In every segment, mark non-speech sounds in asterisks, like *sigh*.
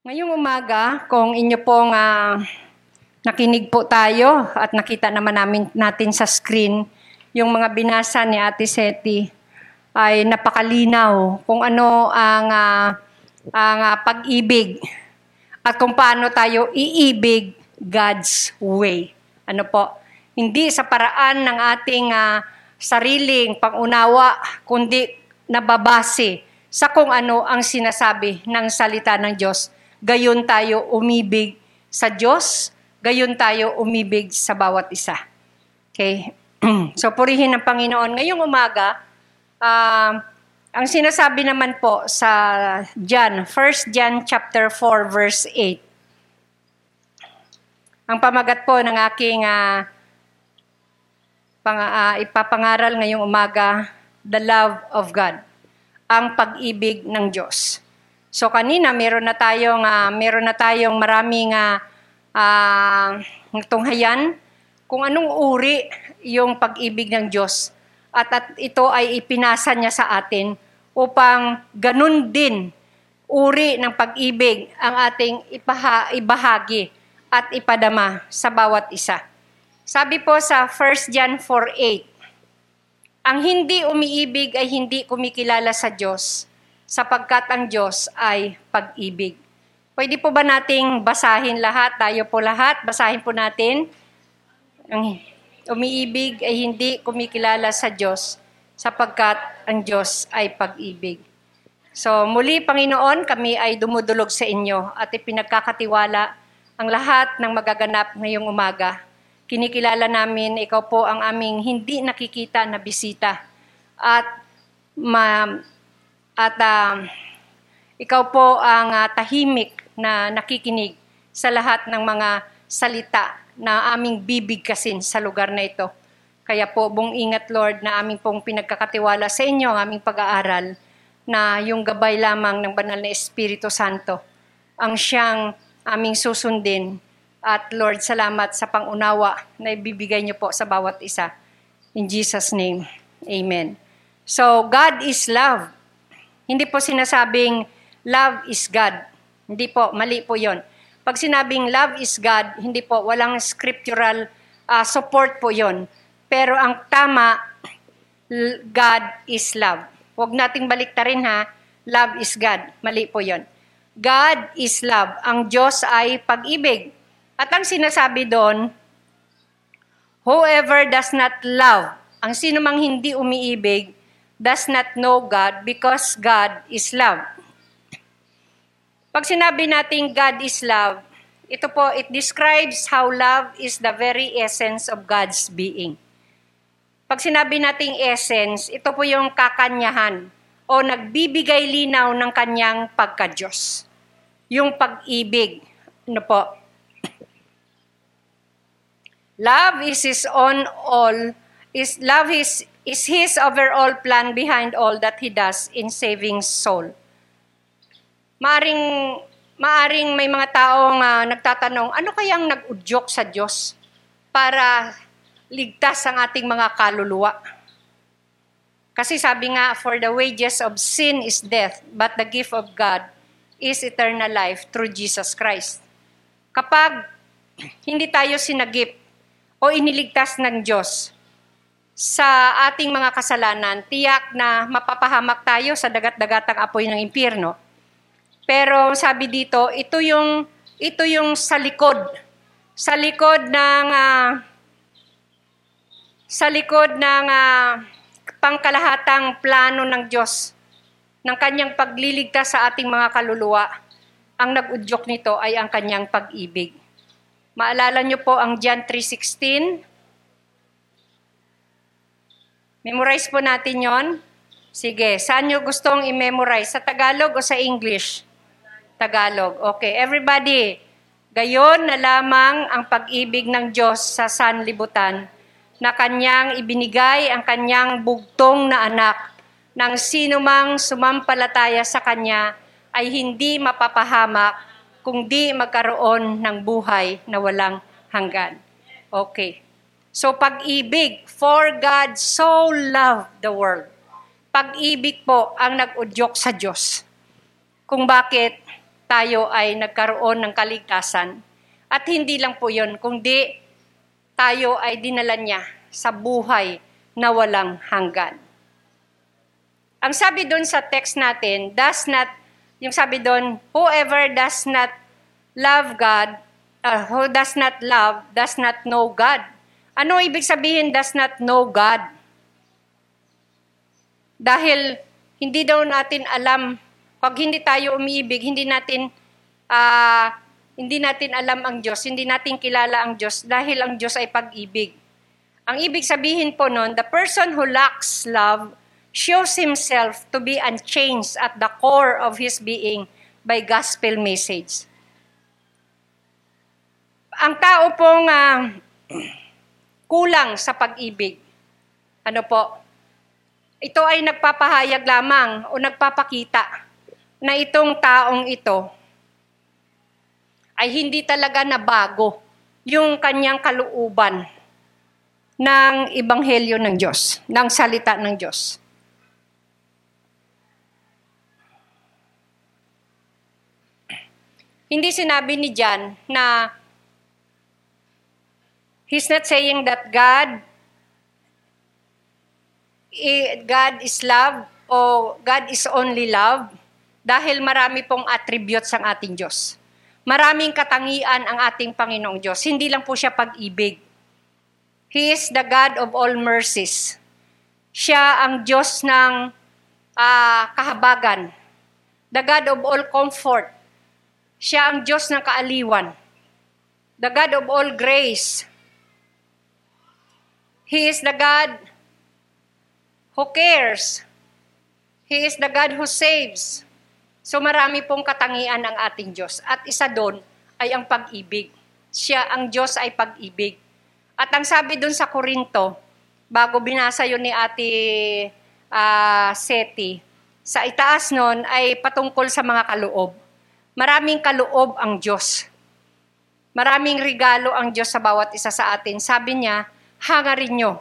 Ngayong umaga, kung inyo pong ah, nakinig po tayo at nakita naman namin natin sa screen, yung mga binasa ni Ate Seti ay napakalinaw kung ano ang, ah, ang ah, pag-ibig at kung paano tayo iibig God's way. Ano po? Hindi sa paraan ng ating ah, sariling pangunawa, kundi nababase sa kung ano ang sinasabi ng salita ng Diyos. Gayon tayo umibig sa Diyos, gayon tayo umibig sa bawat isa. Okay? *clears throat* so purihin ng Panginoon. Ngayong umaga, ah, ang sinasabi naman po sa John, 1 John chapter 4 verse 8. Ang pamagat po ng aking ah, pang, ah, ipapangaral ngayong umaga, the love of God, ang pag-ibig ng Diyos. So kanina meron na tayong ah, meron na tayong maraming uh, tunghayan kung anong uri yung pag-ibig ng Diyos at, at ito ay ipinasa niya sa atin upang ganun din uri ng pag-ibig ang ating ipaha, ibahagi at ipadama sa bawat isa. Sabi po sa 1 John 4.8, Ang hindi umiibig ay hindi kumikilala sa Diyos, sapagkat ang Diyos ay pag-ibig. Pwede po ba nating basahin lahat? Tayo po lahat, basahin po natin. Ang umiibig ay hindi kumikilala sa Diyos, sapagkat ang Diyos ay pag-ibig. So muli, Panginoon, kami ay dumudulog sa inyo at ipinagkakatiwala ang lahat ng magaganap ngayong umaga. Kinikilala namin, ikaw po ang aming hindi nakikita na bisita. At, ma, at uh, ikaw po ang uh, tahimik na nakikinig sa lahat ng mga salita na aming bibigkasin sa lugar na ito. Kaya po, buong ingat Lord na aming pong pinagkakatiwala sa inyo ang aming pag-aaral na yung gabay lamang ng banal na Espiritu Santo ang siyang aming susundin. At Lord, salamat sa pangunawa na ibibigay niyo po sa bawat isa. In Jesus' name, Amen. So, God is love. Hindi po sinasabing love is God. Hindi po, mali po yon. Pag sinabing love is God, hindi po, walang scriptural uh, support po yon. Pero ang tama, God is love. Huwag nating baliktarin ha, love is God. Mali po yon. God is love. Ang Diyos ay pag-ibig. At ang sinasabi doon, whoever does not love, ang sino mang hindi umiibig, does not know God because God is love. Pag sinabi natin God is love, ito po, it describes how love is the very essence of God's being. Pag sinabi nating essence, ito po yung kakanyahan o nagbibigay linaw ng kanyang pagka-Diyos. Yung pag-ibig. Ano po? Love is his own all, is love is, is his overall plan behind all that he does in saving soul. Maaring, maaring may mga taong uh, nagtatanong, ano kayang nag-udyok sa Diyos para ligtas ang ating mga kaluluwa? Kasi sabi nga, for the wages of sin is death, but the gift of God is eternal life through Jesus Christ. Kapag hindi tayo sinagip o iniligtas ng Diyos sa ating mga kasalanan, tiyak na mapapahamak tayo sa dagat-dagatang apoy ng impyerno. Pero sabi dito, ito yung ito yung sa likod. Sa likod ng uh, sa likod ng uh, pangkalahatang plano ng Diyos ng kanyang pagliligtas sa ating mga kaluluwa. Ang nag-udyok nito ay ang kanyang pag-ibig. Maalala niyo po ang John 3.16? Memorize po natin yon. Sige, saan niyo gustong i-memorize? Sa Tagalog o sa English? Tagalog. Okay, everybody. Gayon na lamang ang pag-ibig ng Diyos sa sanlibutan na kanyang ibinigay ang kanyang bugtong na anak nang sinumang sumampalataya sa kanya ay hindi mapapahamak kung di magkaroon ng buhay na walang hanggan. Okay. So pag-ibig, for God so loved the world. Pag-ibig po ang nag-udyok sa Diyos. Kung bakit tayo ay nagkaroon ng kaligtasan. At hindi lang po yun, kundi tayo ay dinala niya sa buhay na walang hanggan. Ang sabi doon sa text natin, does not, yung sabi doon, whoever does not love God, uh, who does not love, does not know God. Ano ibig sabihin does not know God? Dahil hindi daw natin alam, pag hindi tayo umiibig, hindi natin uh, hindi natin alam ang Diyos, hindi natin kilala ang Diyos dahil ang Diyos ay pag-ibig. Ang ibig sabihin po nun, the person who lacks love shows himself to be unchanged at the core of his being by gospel message. Ang tao pong uh, kulang sa pag-ibig, ano po, ito ay nagpapahayag lamang o nagpapakita na itong taong ito ay hindi talaga nabago yung kanyang kaluuban ng Ibanghelyo ng Diyos, ng salita ng Diyos. Hindi sinabi ni John na he's not saying that God God is love o God is only love dahil marami pong attributes ang ating Diyos. Maraming katangian ang ating Panginoong Diyos. Hindi lang po siya pag-ibig. He is the God of all mercies. Siya ang Diyos ng uh, kahabagan. The God of all comfort. Siya ang Diyos ng kaaliwan. The God of all grace. He is the God who cares. He is the God who saves. So marami pong katangian ang ating Diyos. At isa doon ay ang pag-ibig. Siya, ang Diyos ay pag-ibig. At ang sabi doon sa Korinto, bago binasa yun ni Ate uh, Seti, sa itaas noon ay patungkol sa mga kaloob. Maraming kaloob ang Diyos. Maraming regalo ang Diyos sa bawat isa sa atin. Sabi niya, hangarin nyo,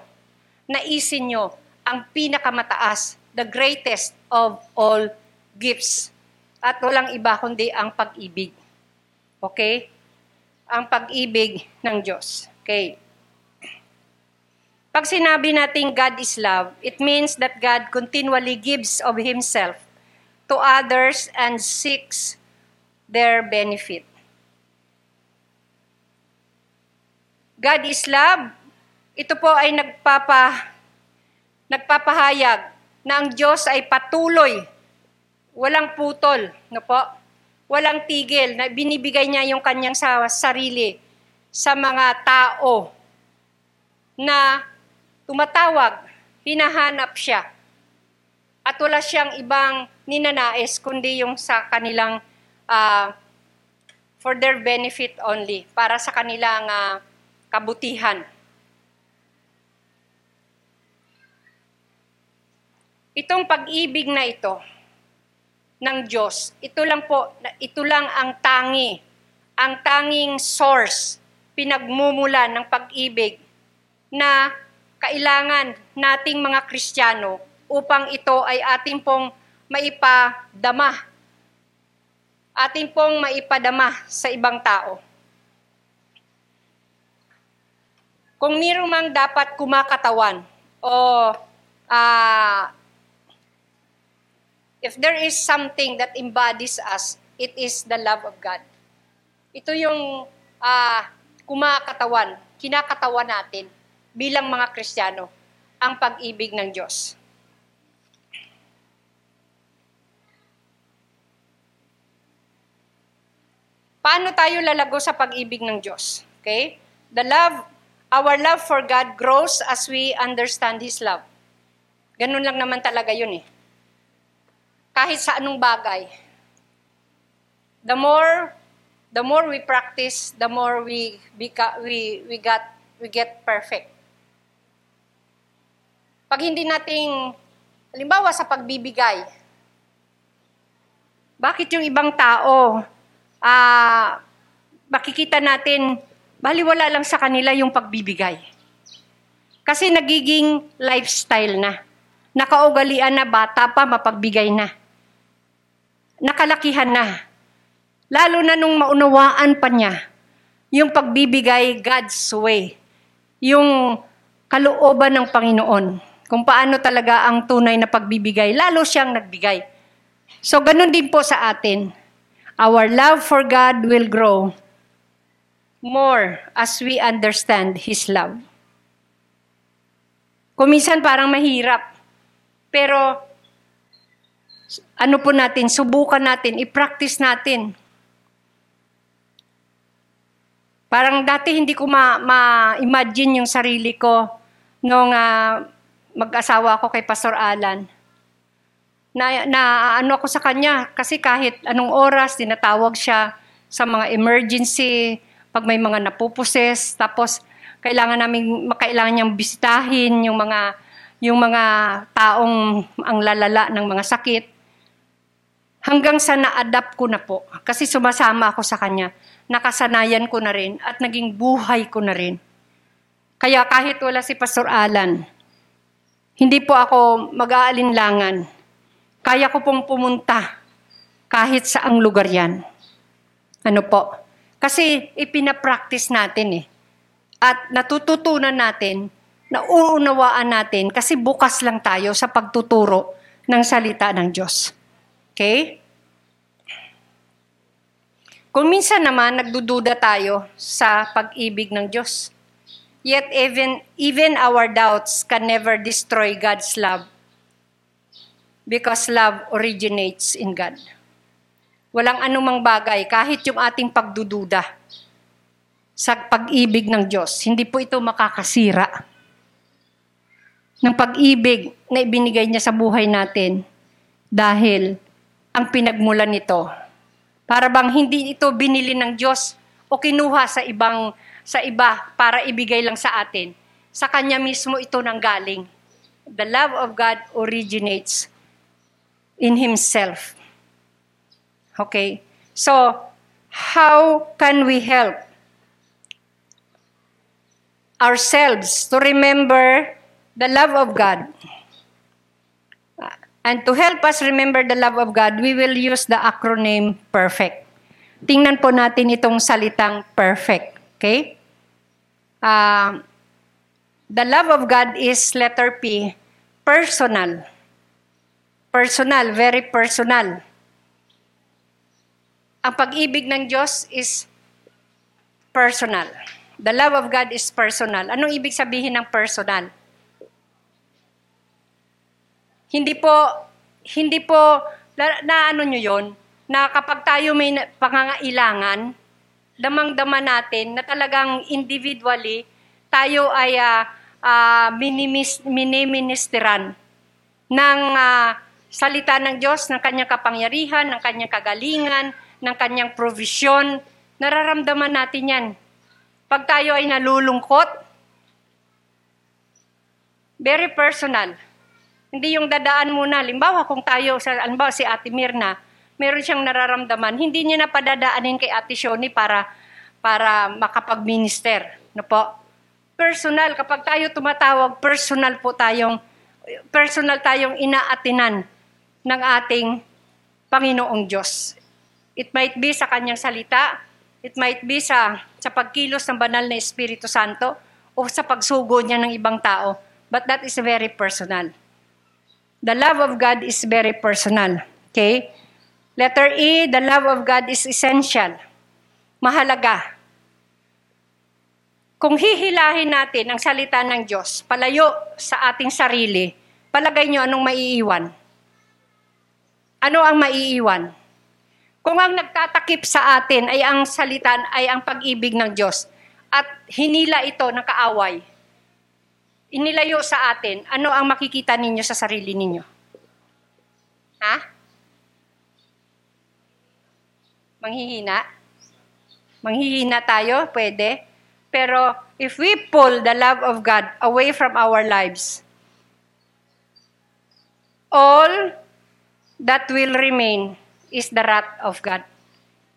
naisin nyo ang pinakamataas, the greatest of all gifts at walang iba kundi ang pag-ibig. Okay? Ang pag-ibig ng Diyos. Okay. Pag sinabi natin God is love, it means that God continually gives of Himself to others and seeks their benefit. God is love. Ito po ay nagpapa, nagpapahayag na ang Diyos ay patuloy walang putol, no po? Walang tigil na binibigay niya yung kanyang sa sarili sa mga tao na tumatawag, hinahanap siya. At wala siyang ibang ninanais kundi yung sa kanilang uh, for their benefit only, para sa kanilang uh, kabutihan. Itong pag-ibig na ito, ng Diyos. Ito lang po, ito lang ang tangi, ang tanging source, pinagmumula ng pag-ibig na kailangan nating mga Kristiyano upang ito ay ating pong maipadama. Ating pong maipadama sa ibang tao. Kung mayroong mang dapat kumakatawan o uh, If there is something that embodies us, it is the love of God. Ito yung uh, kumakatawan, kinakatawan natin bilang mga Kristiyano, ang pag-ibig ng Diyos. Paano tayo lalago sa pag-ibig ng Diyos? Okay? The love, our love for God grows as we understand His love. Ganun lang naman talaga yun eh kahit sa anong bagay. The more the more we practice, the more we we we got we get perfect. Pag hindi nating halimbawa sa pagbibigay, bakit yung ibang tao uh, makikita natin baliwala lang sa kanila yung pagbibigay. Kasi nagiging lifestyle na. Nakaugalian na bata pa mapagbigay na nakalakihan na. Lalo na nung maunawaan pa niya yung pagbibigay God's way. Yung kalooban ng Panginoon. Kung paano talaga ang tunay na pagbibigay. Lalo siyang nagbigay. So, ganun din po sa atin. Our love for God will grow more as we understand His love. Kuminsan parang mahirap. Pero ano po natin, subukan natin, i-practice natin. Parang dati hindi ko ma- ma-imagine yung sarili ko nung uh, mag-asawa ako kay Pastor Alan. Na, na ano ako sa kanya kasi kahit anong oras tinatawag siya sa mga emergency, pag may mga napuposes, tapos kailangan namin makailangan niyang bisitahin yung mga yung mga taong ang lalala ng mga sakit. Hanggang sa na-adapt ko na po. Kasi sumasama ako sa kanya. Nakasanayan ko na rin at naging buhay ko na rin. Kaya kahit wala si Pastor Alan, hindi po ako mag-aalinlangan. Kaya ko pong pumunta kahit sa ang lugar yan. Ano po? Kasi ipinapractice natin eh. At natututunan natin na uunawaan natin kasi bukas lang tayo sa pagtuturo ng salita ng Diyos. Okay? Kung minsan naman nagdududa tayo sa pag-ibig ng Diyos, yet even, even our doubts can never destroy God's love because love originates in God. Walang anumang bagay, kahit yung ating pagdududa sa pag-ibig ng Diyos, hindi po ito makakasira ng pag-ibig na ibinigay niya sa buhay natin dahil ang pinagmulan nito. Para bang hindi ito binili ng Diyos o kinuha sa ibang sa iba para ibigay lang sa atin. Sa kanya mismo ito nang galing. The love of God originates in himself. Okay? So, how can we help ourselves to remember the love of God. And to help us remember the love of God, we will use the acronym PERFECT. Tingnan po natin itong salitang perfect. Okay? Uh, the love of God is letter P, personal. Personal, very personal. Ang pag-ibig ng Diyos is personal. The love of God is personal. Anong ibig sabihin ng personal? Hindi po, hindi po, na, na ano nyo yon na kapag tayo may pangangailangan, damang-dama natin na talagang individually, tayo ay uh, uh, minimis, miniministeran ng uh, salita ng Diyos, ng kanyang kapangyarihan, ng kanyang kagalingan, ng kanyang provision. Nararamdaman natin yan. Pag tayo ay nalulungkot, very personal hindi yung dadaan muna. Limbawa, kung tayo, sa, alimbawa si Ate Mirna, meron siyang nararamdaman, hindi niya na padadaanin kay Ate Shoni para, para makapag-minister. No po? Personal, kapag tayo tumatawag, personal po tayong, personal tayong inaatinan ng ating Panginoong Diyos. It might be sa kanyang salita, it might be sa, sa pagkilos ng banal na Espiritu Santo, o sa pagsugo niya ng ibang tao. But that is very personal. The love of God is very personal. Okay? Letter E, the love of God is essential. Mahalaga. Kung hihilahin natin ang salita ng Diyos, palayo sa ating sarili, palagay nyo anong maiiwan? Ano ang maiiwan? Kung ang nagtatakip sa atin ay ang salita, ay ang pag-ibig ng Diyos, at hinila ito ng kaaway, inilayo sa atin, ano ang makikita ninyo sa sarili ninyo? Ha? Manghihina? Manghihina tayo? Pwede. Pero if we pull the love of God away from our lives, all that will remain is the wrath of God.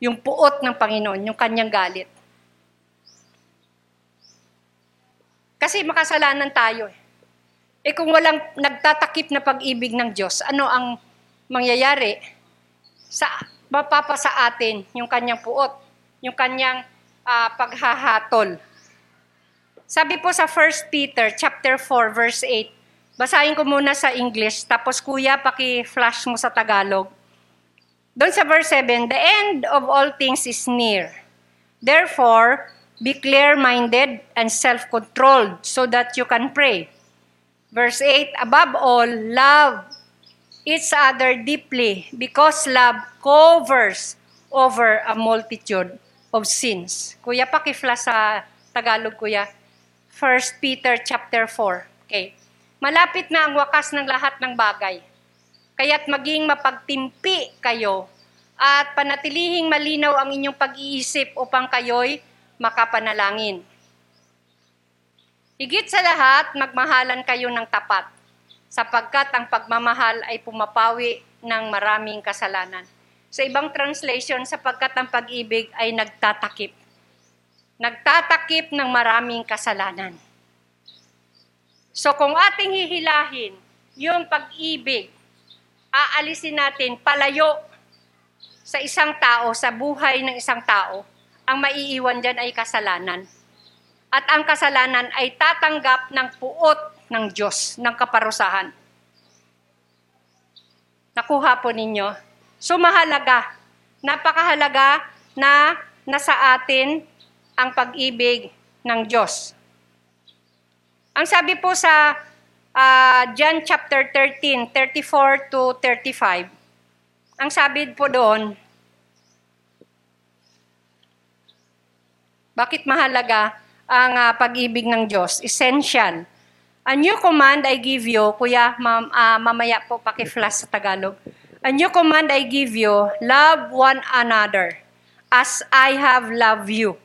Yung puot ng Panginoon, yung kanyang galit. Kasi makasalanan tayo eh. Eh kung walang nagtatakip na pag-ibig ng Diyos, ano ang mangyayari? Sa mapapa sa atin yung kanyang puot, yung kanyang uh, paghahatol. Sabi po sa 1 Peter chapter 4 verse 8, basahin ko muna sa English, tapos kuya, paki-flash mo sa Tagalog. Doon sa verse 7, the end of all things is near. Therefore, be clear-minded and self-controlled so that you can pray. Verse 8, above all, love each other deeply because love covers over a multitude of sins. Kuya, paki-flash sa Tagalog, kuya. 1 Peter chapter 4. Okay. Malapit na ang wakas ng lahat ng bagay. Kaya't maging mapagtimpi kayo at panatilihing malinaw ang inyong pag-iisip upang kayo'y makapanalangin. Higit sa lahat, magmahalan kayo ng tapat, sapagkat ang pagmamahal ay pumapawi ng maraming kasalanan. Sa ibang translation, sapagkat ang pag-ibig ay nagtatakip nagtatakip ng maraming kasalanan. So kung ating hihilahin yung pag-ibig, aalisin natin palayo sa isang tao, sa buhay ng isang tao, ang maiiwan dyan ay kasalanan. At ang kasalanan ay tatanggap ng puot ng Diyos, ng kaparusahan. Nakuha po ninyo? So mahalaga, napakahalaga na nasa atin ang pag-ibig ng Diyos. Ang sabi po sa uh, John chapter 13, 34 to 35, ang sabi po doon, bakit mahalaga ang uh, pag-ibig ng Diyos? Essential. A new command I give you, kuya, mam, uh, mamaya po paki-flash sa Tagalog. A new command I give you, love one another as I have loved you.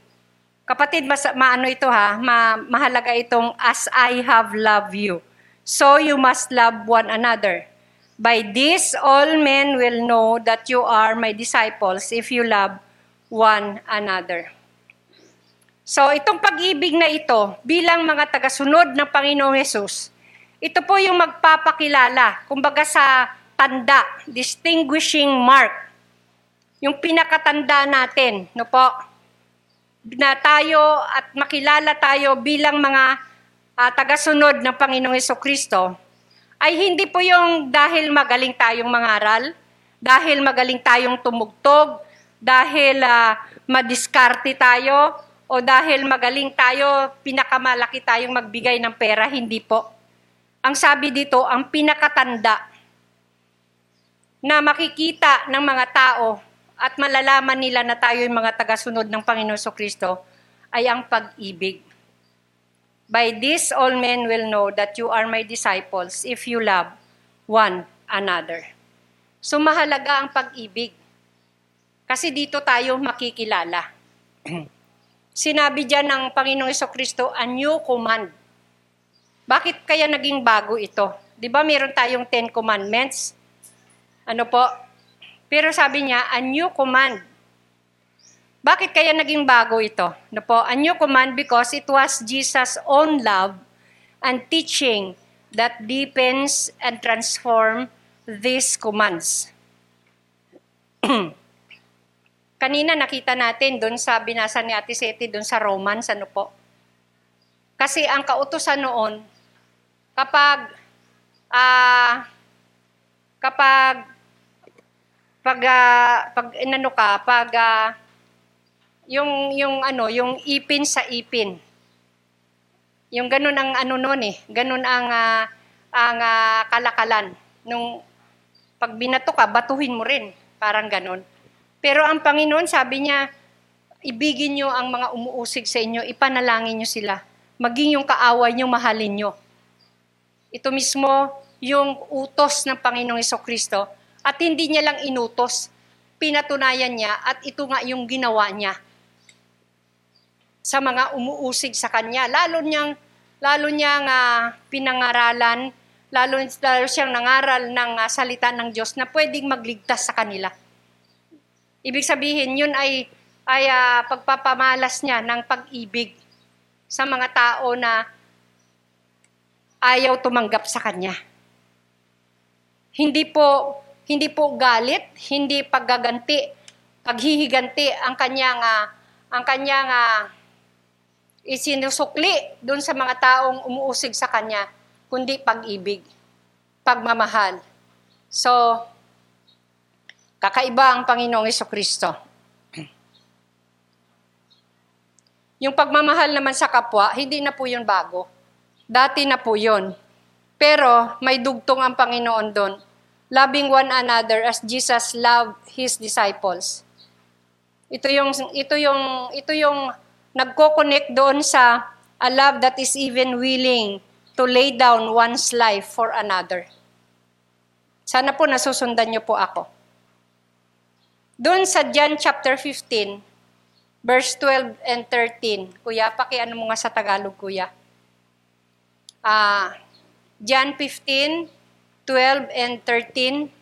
Kapatid, mas, maano ito ha, ma, mahalaga itong as I have loved you. So you must love one another. By this, all men will know that you are my disciples if you love one another. So itong pag-ibig na ito, bilang mga tagasunod ng Panginoong Yesus, ito po yung magpapakilala, kumbaga sa tanda, distinguishing mark, yung pinakatanda natin, no po, na tayo at makilala tayo bilang mga uh, tagasunod ng Panginoong Yeso Kristo ay hindi po yung dahil magaling tayong mangaral, dahil magaling tayong tumugtog, dahil uh, madiskarte tayo, o dahil magaling tayo, pinakamalaki tayong magbigay ng pera, hindi po. Ang sabi dito, ang pinakatanda na makikita ng mga tao at malalaman nila na tayo yung mga tagasunod ng Panginoon so Kristo ay ang pag-ibig. By this all men will know that you are my disciples if you love one another. So mahalaga ang pag-ibig. Kasi dito tayo makikilala. *clears throat* Sinabi diyan ng Panginoong Kristo, a new command. Bakit kaya naging bago ito? 'Di ba meron tayong Ten Commandments? Ano po? Pero sabi niya, a new command. Bakit kaya naging bago ito? No po, a new command because it was Jesus' own love and teaching that deepens and transform these commands. *clears throat* Kanina nakita natin doon sa binasa ni Ate Seti doon sa Romans, ano po? Kasi ang kautusan noon, kapag uh, kapag pag uh, pag inano ka, pag uh, yung yung ano, yung ipin sa ipin. Yung ganun ang ano noon eh, ganun ang uh, ang uh, kalakalan nung pag binato ka, batuhin mo rin, parang ganun. Pero ang Panginoon sabi niya, ibigin niyo ang mga umuusig sa inyo, ipanalangin niyo sila. Maging yung kaaway niyo, mahalin niyo. Ito mismo yung utos ng Panginoong Kristo at hindi niya lang inutos, pinatunayan niya at ito nga yung ginawa niya sa mga umuusig sa kanya. Lalo niyang lalo niyang uh, pinangaralan, lalo, lalo siyang nangaral ng uh, salita ng Diyos na pwedeng magligtas sa kanila. Ibig sabihin, yun ay, ay uh, pagpapamalas niya ng pag-ibig sa mga tao na ayaw tumanggap sa kanya. Hindi po hindi po galit, hindi paggaganti, paghihiganti ang kanyang uh, ang kanyang uh, isinusukli doon sa mga taong umuusig sa kanya, kundi pag-ibig, pagmamahal. So, kakaiba ang Panginoong Kristo. *clears throat* Yung pagmamahal naman sa kapwa, hindi na po yun bago. Dati na po yun. Pero may dugtong ang Panginoon doon. Loving one another as Jesus loved His disciples. Ito yung, ito yung, ito yung nagko-connect doon sa a love that is even willing to lay down one's life for another. Sana po nasusundan niyo po ako. Doon sa John chapter 15, verse 12 and 13. Kuya, pakiano mo nga sa Tagalog, kuya. Ah, uh, John 15, 12 and 13.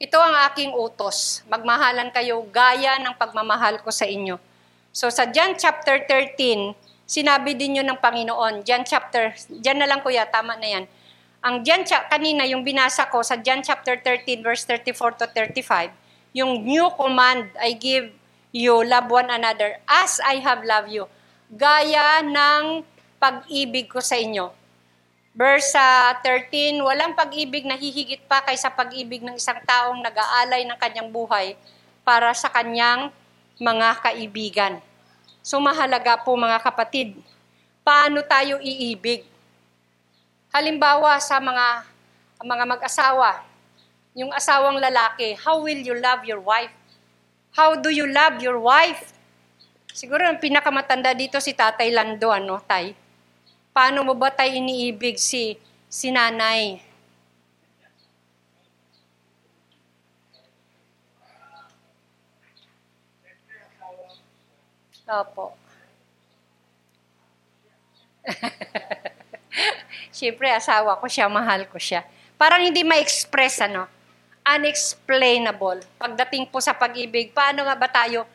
Ito ang aking utos. Magmahalan kayo gaya ng pagmamahal ko sa inyo. So sa John chapter 13, sinabi din yun ng Panginoon. John chapter, John na lang kuya, tama na yan. Ang John, kanina yung binasa ko sa John chapter 13 verse 34 to 35, yung new command I give you, love one another as I have loved you. Gaya ng pag-ibig ko sa inyo. Verse 13, walang pag-ibig na hihigit pa kaysa pag-ibig ng isang taong nag-aalay ng kanyang buhay para sa kanyang mga kaibigan. So mahalaga po mga kapatid, paano tayo iibig? Halimbawa sa mga mga mag-asawa, yung asawang lalaki, how will you love your wife? How do you love your wife? Siguro ang pinakamatanda dito si Tatay Lando, ano, Tay? Paano mo ba tayo iniibig si, si nanay? Opo. *laughs* *laughs* Siyempre, asawa ko siya, mahal ko siya. Parang hindi ma-express, ano? Unexplainable. Pagdating po sa pag-ibig, paano nga ba tayo,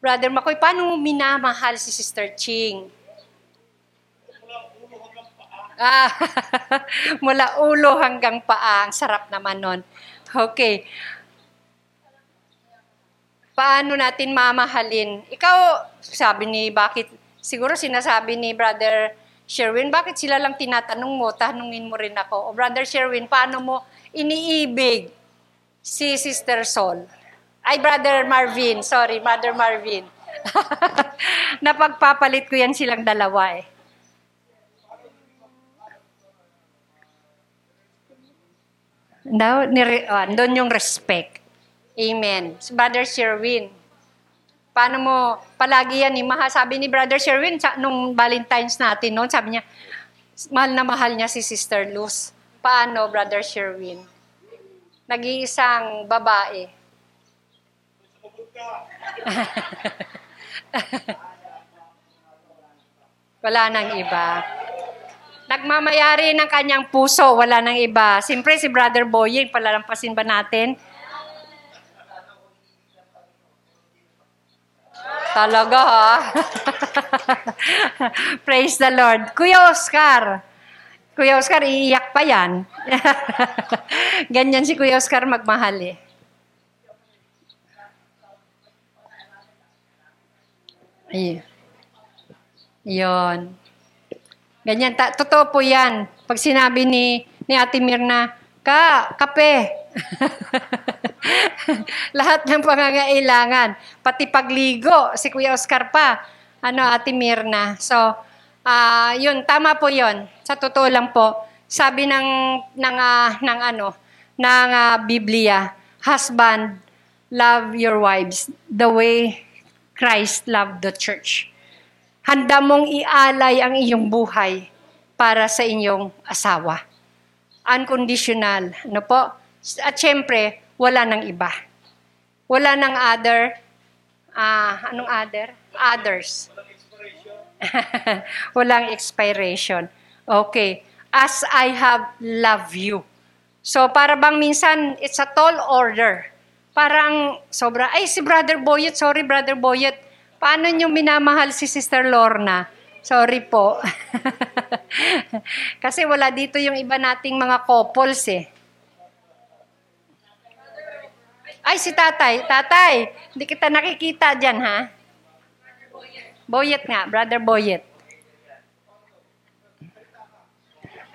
Brother Makoy, paano mo minamahal si Sister Ching? Ah, *laughs* mula ulo hanggang paa. Ang sarap naman nun. Okay. Paano natin mamahalin? Ikaw, sabi ni, bakit, siguro sinasabi ni Brother Sherwin, bakit sila lang tinatanong mo, tanungin mo rin ako. O Brother Sherwin, paano mo iniibig si Sister Sol? Ay, Brother Marvin, sorry, Brother Marvin. *laughs* Napagpapalit ko yan silang dalawa eh. Now, nire, uh, doon yung respect. Amen. Brother Sherwin, paano mo, palagi yan, eh, maha, sabi ni Brother Sherwin, sa, nung Valentine's natin noon, sabi niya, mahal na mahal niya si Sister Luz. Paano, Brother Sherwin? Nag-iisang babae. *laughs* Wala nang iba. Nagmamayari ng kanyang puso, wala nang iba. Siyempre si Brother Boying, palalampasin ba natin? Talaga ha? *laughs* Praise the Lord. Kuya Oscar, Kuya Oscar, iiyak pa yan. *laughs* Ganyan si Kuya Oscar magmahal eh. Ay. Yun. Ganyan, ta- totoo po yan. Pag sinabi ni, ni Ate Mirna, ka, kape. *laughs* Lahat ng pangangailangan. Pati pagligo, si Kuya Oscar pa. Ano, Ate Mirna. So, uh, yun, tama po yun. Sa totoo lang po, sabi ng, ng, uh, ng ano, ng uh, Biblia, husband, love your wives the way Christ loved the church. Handa mong ialay ang iyong buhay para sa inyong asawa. Unconditional. Ano po? At syempre, wala nang iba. Wala nang other. Uh, anong other? Others. *laughs* Walang expiration. Okay. As I have loved you. So, para bang minsan, it's a tall order. Parang sobra, ay si Brother Boyet, sorry Brother Boyet, Paano nyo minamahal si Sister Lorna? Sorry po. *laughs* Kasi wala dito yung iba nating mga couples eh. Ay, si tatay. Tatay, hindi kita nakikita dyan, ha? Boyet nga, Brother Boyet.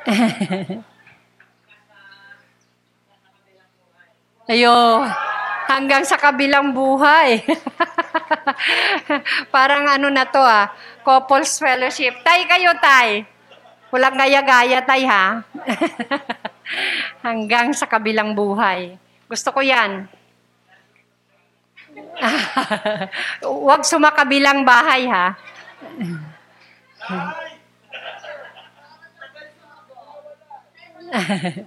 *laughs* Ayo, hanggang sa kabilang buhay. *laughs* Parang ano na to ah, couples fellowship. Tay kayo, tay. Walang gaya-gaya, tay ha. *laughs* hanggang sa kabilang buhay. Gusto ko yan. *laughs* Huwag sumakabilang bahay ha. *laughs*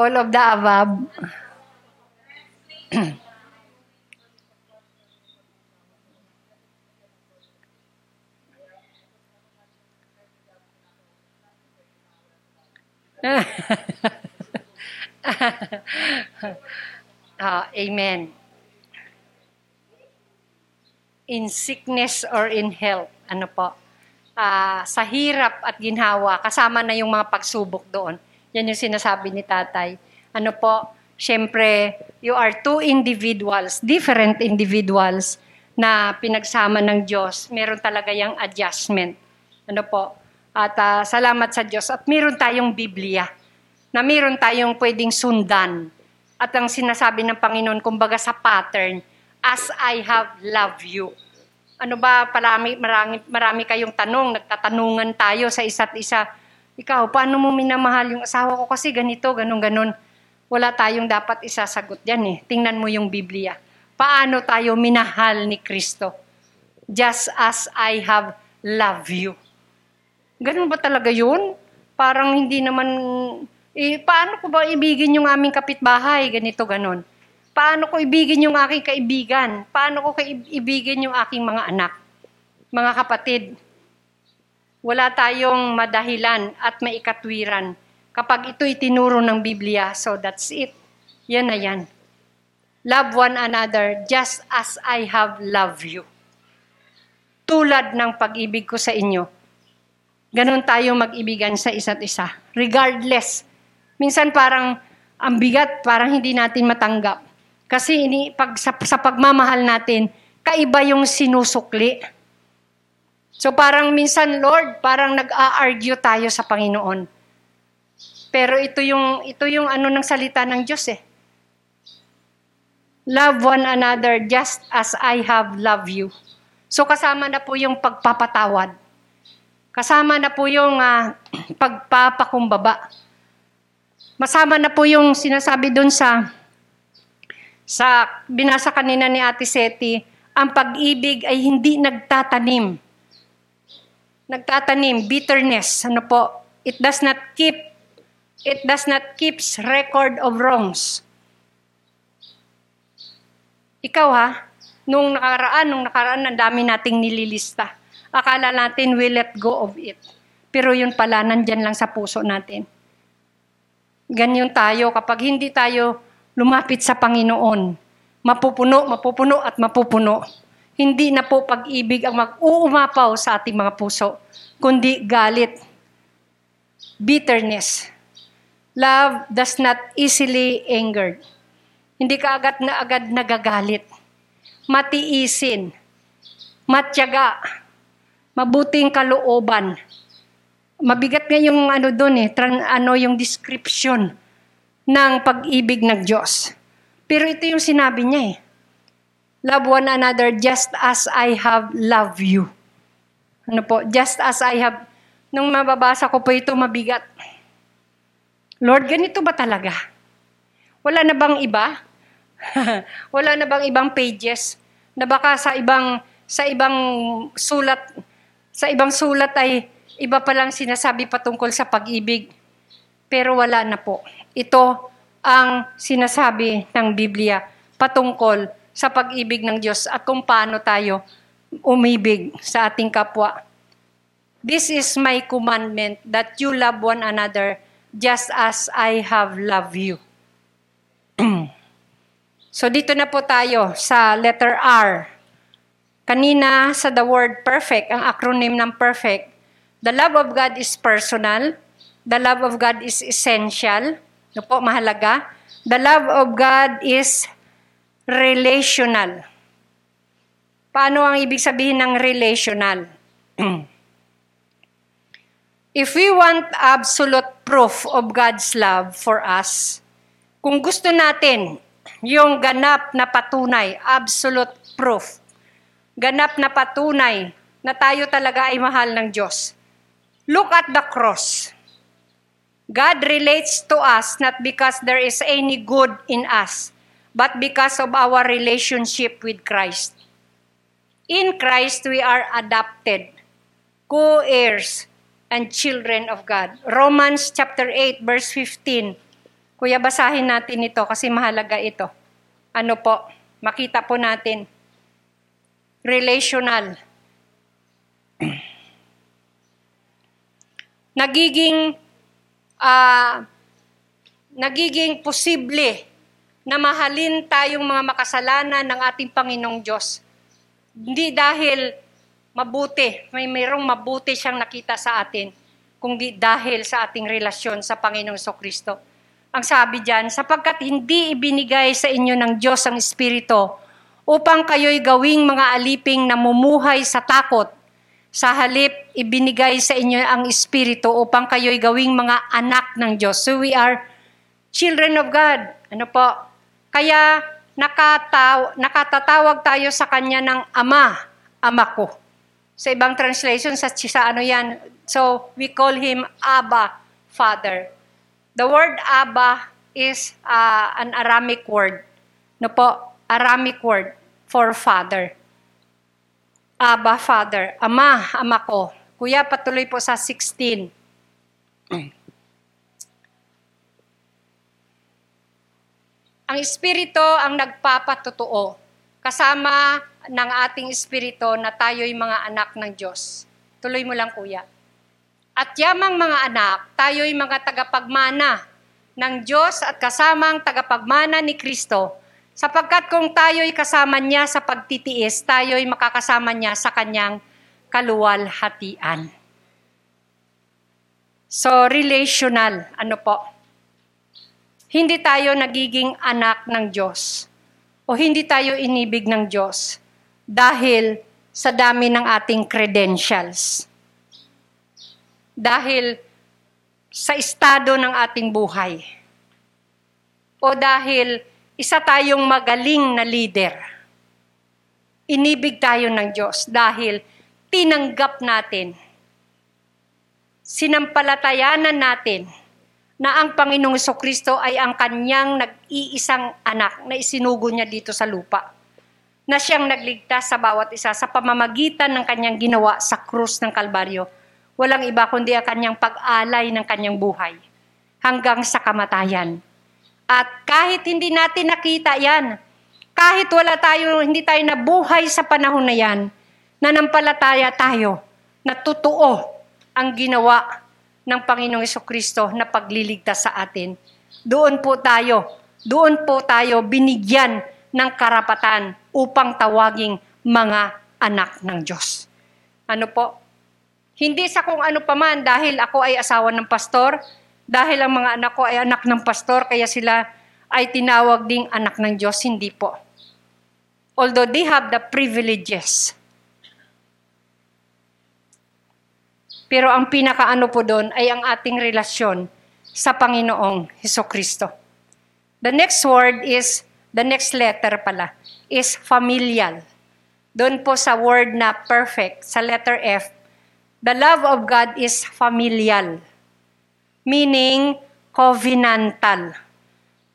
All of the above. *clears throat* *laughs* Ah, amen. In sickness or in health, ano po, ah, sa hirap at ginhawa, kasama na yung mga pagsubok doon. Yan yung sinasabi ni tatay. Ano po, syempre, you are two individuals, different individuals na pinagsama ng Diyos. Meron talaga yung adjustment. Ano po, at ah, salamat sa Diyos. At meron tayong Biblia na meron tayong pwedeng sundan. At ang sinasabi ng Panginoon, kumbaga sa pattern, as I have loved you. Ano ba, marami, marami, marami kayong tanong, nagtatanungan tayo sa isa't isa. Ikaw, paano mo minamahal yung asawa ko kasi ganito, ganun, ganun. Wala tayong dapat isasagot yan eh. Tingnan mo yung Biblia. Paano tayo minahal ni Kristo? Just as I have loved you. Ganun ba talaga yun? Parang hindi naman eh, paano ko ba ibigin yung aming kapitbahay? Ganito, ganon. Paano ko ibigin yung aking kaibigan? Paano ko ibigin yung aking mga anak? Mga kapatid, wala tayong madahilan at maikatwiran kapag ito'y tinuro ng Biblia. So that's it. Yan na yan. Love one another just as I have loved you. Tulad ng pag-ibig ko sa inyo. Ganon tayo mag-ibigan sa isa't isa. Regardless Minsan parang ang bigat, parang hindi natin matanggap. Kasi ini, pag, sa, sa pagmamahal natin, kaiba yung sinusukli. So parang minsan, Lord, parang nag-a-argue tayo sa Panginoon. Pero ito yung, ito yung ano ng salita ng Diyos eh. Love one another just as I have loved you. So kasama na po yung pagpapatawad. Kasama na po yung uh, pagpapakumbaba. Masama na po yung sinasabi doon sa sa binasa kanina ni Ate Seti, ang pag-ibig ay hindi nagtatanim. Nagtatanim, bitterness, ano po, it does not keep, it does not keeps record of wrongs. Ikaw ha, nung nakaraan, nung nakaraan, ang dami nating nililista. Akala natin we let go of it. Pero yun pala, nandyan lang sa puso natin. Ganyan tayo kapag hindi tayo lumapit sa Panginoon. Mapupuno, mapupuno at mapupuno. Hindi na po pag-ibig ang mag-uumapaw sa ating mga puso, kundi galit, bitterness. Love does not easily angered. Hindi ka agad na agad nagagalit. Matiisin, matyaga, mabuting kalooban, mabigat nga yung ano doon eh, tran, ano yung description ng pag-ibig ng Diyos. Pero ito yung sinabi niya eh. Love one another just as I have loved you. Ano po? Just as I have. Nung mababasa ko po ito, mabigat. Lord, ganito ba talaga? Wala na bang iba? *laughs* Wala na bang ibang pages na baka sa ibang sa ibang sulat sa ibang sulat ay Iba pa lang sinasabi patungkol sa pag-ibig. Pero wala na po. Ito ang sinasabi ng Biblia patungkol sa pag-ibig ng Diyos at kung paano tayo umibig sa ating kapwa. This is my commandment that you love one another just as I have loved you. *clears throat* so dito na po tayo sa letter R. Kanina sa the word perfect, ang acronym ng perfect, the love of God is personal, the love of God is essential, no po, mahalaga. The love of God is relational. Paano ang ibig sabihin ng relational? *clears throat* If we want absolute proof of God's love for us, kung gusto natin yung ganap na patunay, absolute proof, ganap na patunay na tayo talaga ay mahal ng Diyos, look at the cross. God relates to us not because there is any good in us, but because of our relationship with Christ. In Christ, we are adopted, co-heirs, and children of God. Romans chapter 8 verse 15. Kuya, basahin natin ito kasi mahalaga ito. Ano po? Makita po natin. Relational. Nagiging ah nagiging posible na mahalin tayong mga makasalanan ng ating Panginoong Diyos. Hindi dahil mabuti, may mayroong mabuti siyang nakita sa atin, kundi dahil sa ating relasyon sa Panginoong Kristo. Ang sabi diyan, sapagkat hindi ibinigay sa inyo ng Diyos ang Espiritu upang kayo'y gawing mga aliping namumuhay sa takot. Sa halip, ibinigay sa inyo ang Espiritu upang kayo'y gawing mga anak ng Diyos. So we are children of God. Ano po? Kaya nakataw, nakatatawag tayo sa Kanya ng Ama, Ama ko. Sa ibang translation, sa, sa ano yan, so we call Him Abba, Father. The word Abba is uh, an Aramic word. No po, Aramic word for father. Abba, Father. Ama, ama ko. Kuya, patuloy po sa 16. Ang Espiritu ang nagpapatotoo. Kasama ng ating Espiritu na tayo'y mga anak ng Diyos. Tuloy mo lang, Kuya. At yamang mga anak, tayo'y mga tagapagmana ng Diyos at kasamang tagapagmana ni Kristo, sapagkat kung tayo'y kasama niya sa pagtitiis, tayo'y makakasama niya sa kanyang kaluwalhatian. So, relational, ano po? Hindi tayo nagiging anak ng Diyos o hindi tayo inibig ng Diyos dahil sa dami ng ating credentials dahil sa estado ng ating buhay. O dahil isa tayong magaling na leader. Inibig tayo ng Diyos dahil tinanggap natin, sinampalatayanan natin na ang Panginoong Kristo ay ang kanyang nag-iisang anak na isinugo niya dito sa lupa na siyang nagligtas sa bawat isa sa pamamagitan ng kanyang ginawa sa krus ng Kalbaryo walang iba kundi ang kanyang pag-alay ng kanyang buhay hanggang sa kamatayan. At kahit hindi natin nakita yan, kahit wala tayo, hindi tayo nabuhay sa panahon na yan, nanampalataya tayo na totoo ang ginawa ng Panginoong Kristo na pagliligtas sa atin. Doon po tayo, doon po tayo binigyan ng karapatan upang tawaging mga anak ng Diyos. Ano po? Hindi sa kung ano paman dahil ako ay asawa ng pastor, dahil ang mga anak ko ay anak ng pastor, kaya sila ay tinawag ding anak ng Diyos. Hindi po. Although they have the privileges. Pero ang pinakaano po doon ay ang ating relasyon sa Panginoong Heso Kristo. The next word is, the next letter pala, is familial. Doon po sa word na perfect, sa letter F, the love of God is familial, meaning covenantal.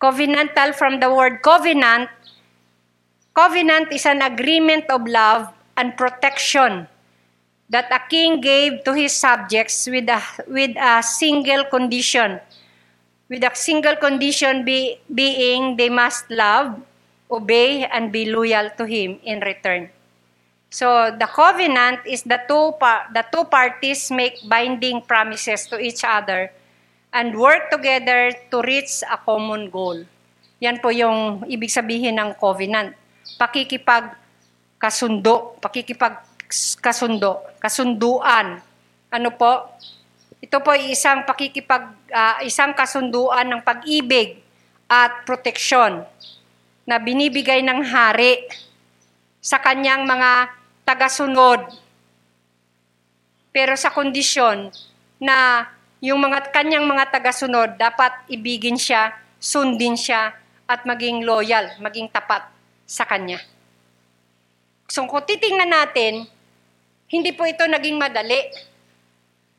Covenantal from the word covenant. Covenant is an agreement of love and protection that a king gave to his subjects with a, with a single condition. With a single condition be, being they must love, obey, and be loyal to him in return. So the covenant is the two the two parties make binding promises to each other and work together to reach a common goal. Yan po yung ibig sabihin ng covenant. Pakikipag kasundo, pakikipagkasundo, kasunduan. Ano po? Ito po ay isang pakikipag ah, isang kasunduan ng pag-ibig at proteksyon na binibigay ng hari sa kanyang mga tagasunod. Pero sa kondisyon na yung mga kanyang mga tagasunod dapat ibigin siya, sundin siya at maging loyal, maging tapat sa kanya. So kung titingnan natin, hindi po ito naging madali.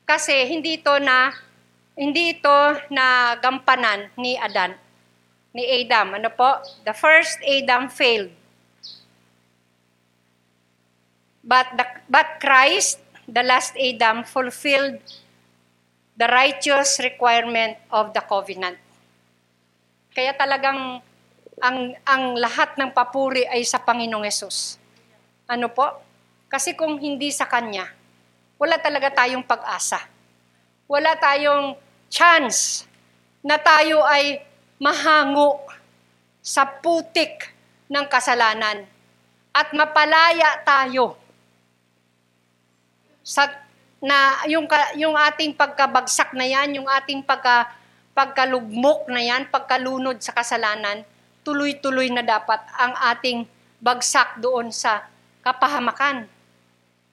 Kasi hindi ito na hindi ito na gampanan ni Adan, ni Adam. Ano po? The first Adam failed. But the, but Christ, the last Adam, fulfilled the righteous requirement of the covenant. Kaya talagang ang ang lahat ng papuri ay sa Panginoong Yesus. Ano po? Kasi kung hindi sa Kanya, wala talaga tayong pag-asa. Wala tayong chance na tayo ay mahango sa putik ng kasalanan at mapalaya tayo sa na yung yung ating pagkabagsak na yan, yung ating pagka pagkalugmok na yan, pagkalunod sa kasalanan, tuloy-tuloy na dapat ang ating bagsak doon sa kapahamakan.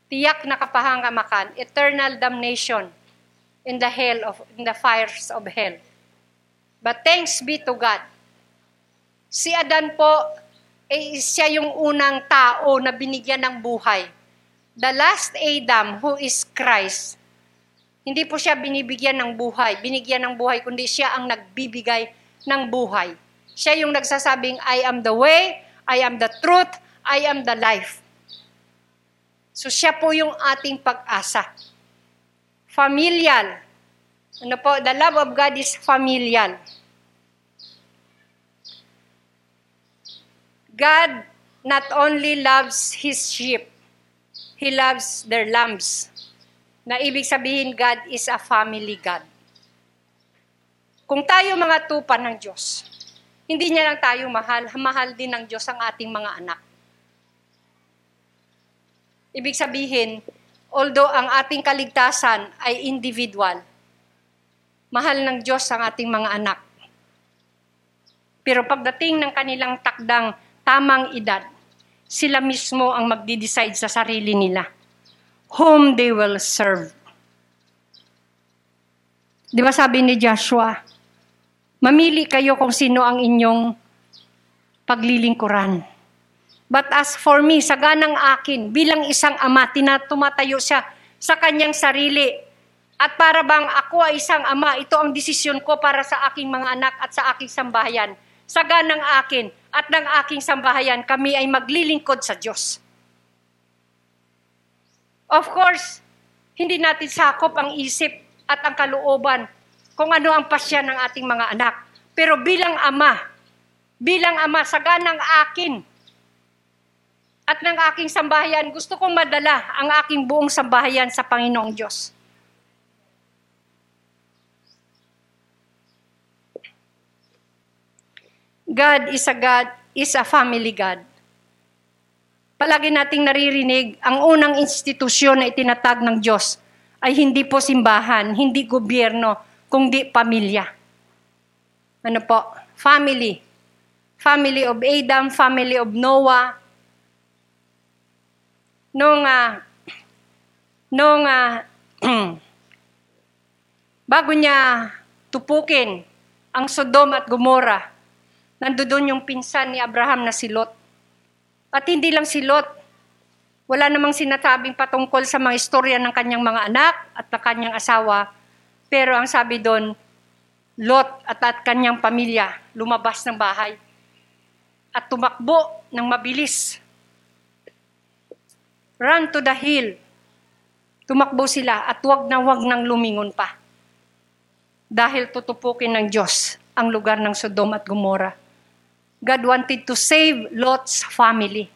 Tiyak na kapahamakan, eternal damnation in the hell of in the fires of hell. But thanks be to God. Si Adan po, eh, siya yung unang tao na binigyan ng buhay. The last Adam, who is Christ, hindi po siya binibigyan ng buhay, binigyan ng buhay, kundi siya ang nagbibigay ng buhay. Siya yung nagsasabing, I am the way, I am the truth, I am the life. So siya po yung ating pag-asa. Familial. Ano po? The love of God is familial. God not only loves His sheep, He loves their lambs. Na ibig sabihin, God is a family God. Kung tayo mga tupa ng Diyos, hindi niya lang tayo mahal, mahal din ng Diyos ang ating mga anak. Ibig sabihin, although ang ating kaligtasan ay individual, mahal ng Diyos ang ating mga anak. Pero pagdating ng kanilang takdang tamang edad, sila mismo ang magdi-decide sa sarili nila whom they will serve. Di ba sabi ni Joshua, mamili kayo kung sino ang inyong paglilingkuran. But as for me, sa ganang akin, bilang isang ama, tumatayo siya sa kanyang sarili. At para bang ako ay isang ama, ito ang desisyon ko para sa aking mga anak at sa aking sambahayan. Sa ganang akin at ng aking sambahayan, kami ay maglilingkod sa Diyos. Of course, hindi natin sakop ang isip at ang kalooban kung ano ang pasya ng ating mga anak. Pero bilang ama, bilang ama, sa ganang akin at ng aking sambahayan, gusto kong madala ang aking buong sambahayan sa Panginoong Diyos. God is a God, is a family God. Palagi nating naririnig, ang unang institusyon na itinatag ng Diyos ay hindi po simbahan, hindi gobyerno, kundi pamilya. Ano po? Family. Family of Adam, family of Noah. Nung, uh, nung uh, *clears throat* bago niya tupukin ang Sodom at Gomorrah, nandoon yung pinsan ni Abraham na si Lot. At hindi lang si Lot. Wala namang sinasabing patungkol sa mga istorya ng kanyang mga anak at ng kanyang asawa. Pero ang sabi doon, Lot at at kanyang pamilya lumabas ng bahay at tumakbo ng mabilis. Run to the hill. Tumakbo sila at wag na wag nang lumingon pa. Dahil tutupukin ng Diyos ang lugar ng Sodom at Gomorrah. God wanted to save Lot's family.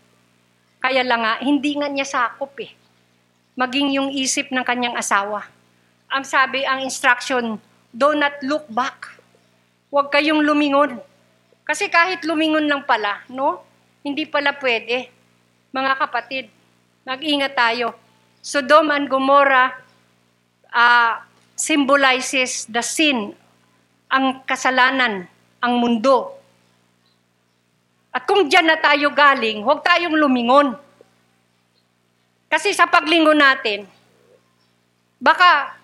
Kaya lang nga, hindi nga niya sakop eh. Maging yung isip ng kanyang asawa. Ang sabi, ang instruction, do not look back. Huwag kayong lumingon. Kasi kahit lumingon lang pala, no? Hindi pala pwede. mga kapatid, mag-ingat tayo. Sodom and Gomorrah uh, symbolizes the sin, ang kasalanan, ang mundo. At kung dyan na tayo galing, huwag tayong lumingon. Kasi sa paglingon natin, baka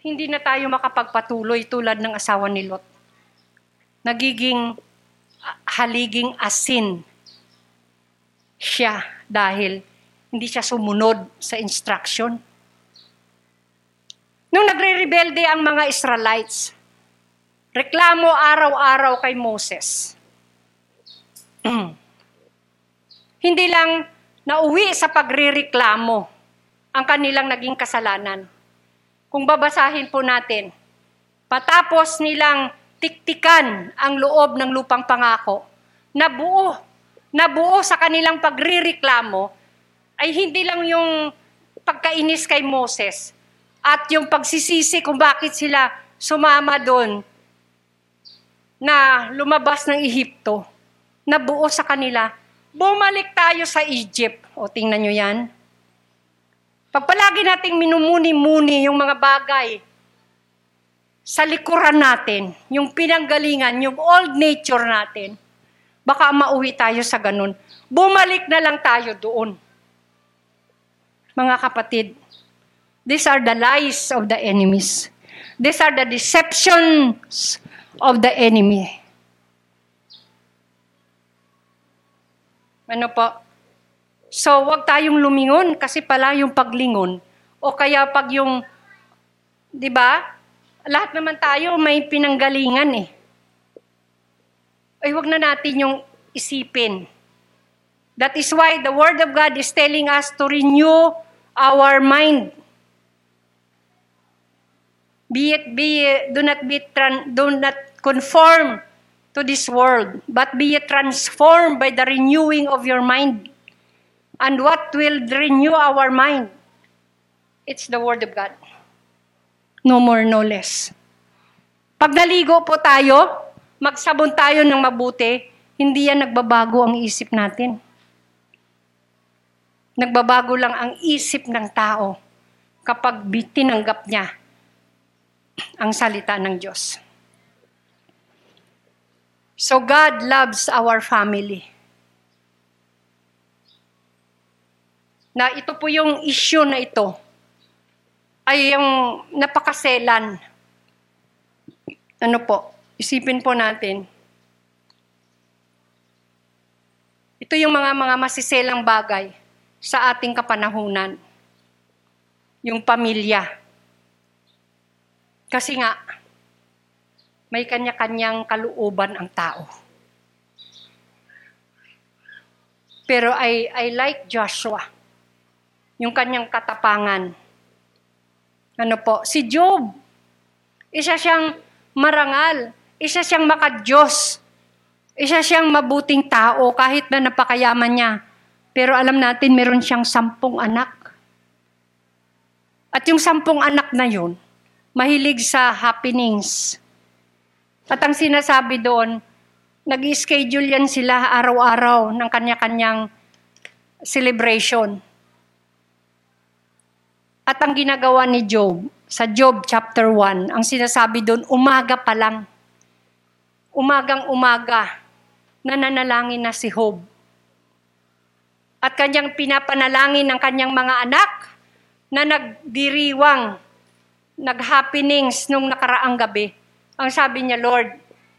hindi na tayo makapagpatuloy tulad ng asawa ni Lot. Nagiging haliging asin siya dahil hindi siya sumunod sa instruction. Nung nagre-rebelde ang mga Israelites, reklamo araw-araw kay Moses. *clears throat* hindi lang nauwi sa pagre-reklamo ang kanilang naging kasalanan. Kung babasahin po natin, patapos nilang tiktikan ang loob ng lupang pangako, nabuo, nabuo sa kanilang pagrireklamo, ay hindi lang yung pagkainis kay Moses at yung pagsisisi kung bakit sila sumama doon na lumabas ng Ehipto, nabuo sa kanila, bumalik tayo sa Egypt. O tingnan nyo yan. Pagpalagi nating minumuni-muni yung mga bagay sa likuran natin, yung pinanggalingan, yung old nature natin, baka mauwi tayo sa ganun. Bumalik na lang tayo doon. Mga kapatid, these are the lies of the enemies. These are the deceptions of the enemy. Ano po? So, wag tayong lumingon kasi pala yung paglingon o kaya pag yung, di ba, lahat naman tayo may pinanggalingan eh. Ay, wag na natin yung isipin. That is why the Word of God is telling us to renew our mind. Be it, be, do not be, do not conform to this world, but be ye transformed by the renewing of your mind. And what will renew our mind? It's the Word of God. No more, no less. Pag naligo po tayo, magsabon tayo ng mabuti, hindi yan nagbabago ang isip natin. Nagbabago lang ang isip ng tao kapag tinanggap niya ang salita ng Diyos. So God loves our family. Na ito po yung issue na ito ay yung napakaselan. Ano po, isipin po natin. Ito yung mga mga masiselang bagay sa ating kapanahunan. Yung pamilya. Kasi nga, may kanya-kanyang kaluuban ang tao. Pero I, I like Joshua. Yung kanyang katapangan ano po, si Job. Isa siyang marangal. Isa siyang makadyos. Isa siyang mabuting tao kahit na napakayaman niya. Pero alam natin, meron siyang sampung anak. At yung sampung anak na yun, mahilig sa happenings. At ang sinasabi doon, nag-schedule yan sila araw-araw ng kanya-kanyang celebration. At ang ginagawa ni Job, sa Job chapter 1, ang sinasabi doon, umaga pa lang. Umagang umaga, nananalangin na si Job. At kanyang pinapanalangin ng kanyang mga anak na nagdiriwang, naghappenings nung nakaraang gabi. Ang sabi niya, Lord,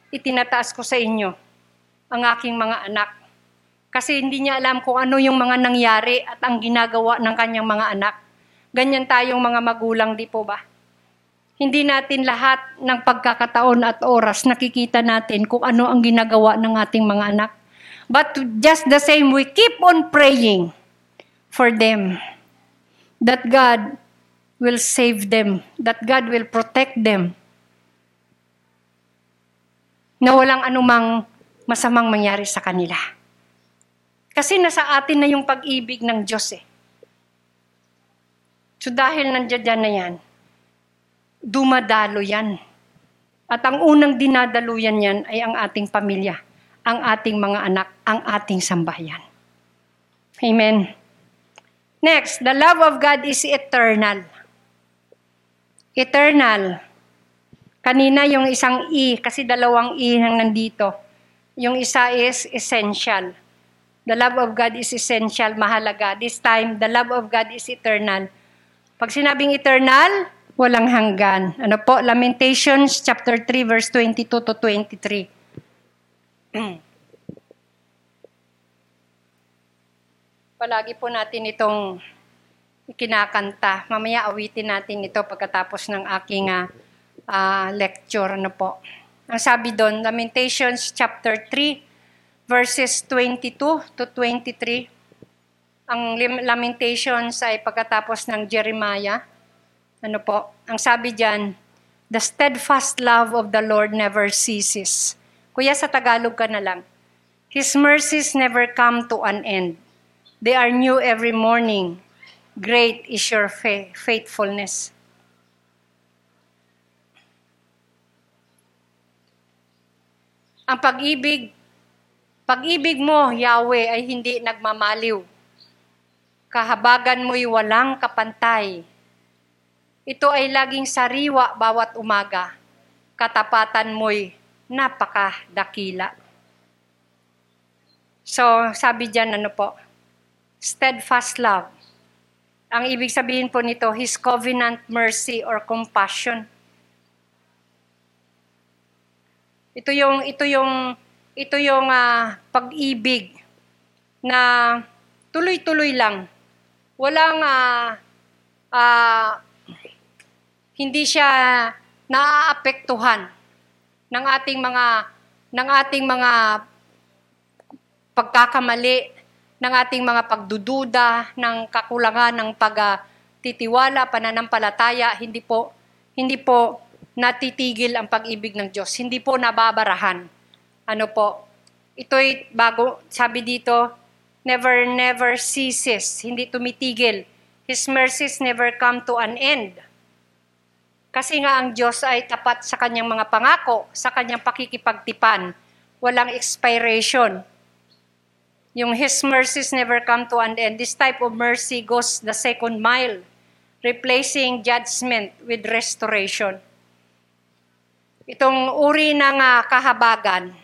itinataas ko sa inyo ang aking mga anak. Kasi hindi niya alam kung ano yung mga nangyari at ang ginagawa ng kanyang mga anak. Ganyan tayong mga magulang, di po ba? Hindi natin lahat ng pagkakataon at oras nakikita natin kung ano ang ginagawa ng ating mga anak. But just the same, we keep on praying for them that God will save them, that God will protect them, na walang anumang masamang mangyari sa kanila. Kasi nasa atin na yung pag-ibig ng Diyos eh. So dahil nandiyan na yan, dumadalo yan. At ang unang dinadaluyan yan ay ang ating pamilya. ang ating mga anak, ang ating sambahayan. Amen. Next, the love of God is eternal. Eternal. Kanina yung isang E, kasi dalawang E nang nandito. Yung isa is essential. The love of God is essential, mahalaga. This time, the love of God is eternal. Pag sinabing eternal, walang hanggan. Ano po? Lamentations chapter 3 verse 22 to 23. *clears throat* Palagi po natin itong kinakanta. Mamaya awitin natin ito pagkatapos ng aking uh, lecture. Ano po? Ang sabi doon, Lamentations chapter 3, verses 22 to 23. Ang Lamentations ay pagkatapos ng Jeremiah. Ano po? Ang sabi diyan, The steadfast love of the Lord never ceases. Kuya, sa Tagalog ka na lang. His mercies never come to an end. They are new every morning. Great is your fa- faithfulness. Ang pag-ibig, pag-ibig mo, Yahweh, ay hindi nagmamaliw. Kahabagan mo'y walang kapantay. Ito ay laging sariwa bawat umaga. Katapatan mo'y napakadakila. So, sabi diyan ano po, steadfast love. Ang ibig sabihin po nito, His covenant mercy or compassion. Ito yung ito yung ito yung uh, pag-ibig na tuloy-tuloy lang. Walang uh, uh, hindi siya naaapektuhan ng ating mga ng ating mga pagkakamali ng ating mga pagdududa, ng kakulangan ng pagtitiwala, pananampalataya, hindi po hindi po natitigil ang pag-ibig ng Diyos. Hindi po nababarahan. Ano po? Ito'y bago, sabi dito, never, never ceases. Hindi tumitigil. His mercies never come to an end. Kasi nga ang Diyos ay tapat sa kanyang mga pangako, sa kanyang pakikipagtipan. Walang expiration. Yung His mercies never come to an end. This type of mercy goes the second mile, replacing judgment with restoration. Itong uri ng uh, kahabagan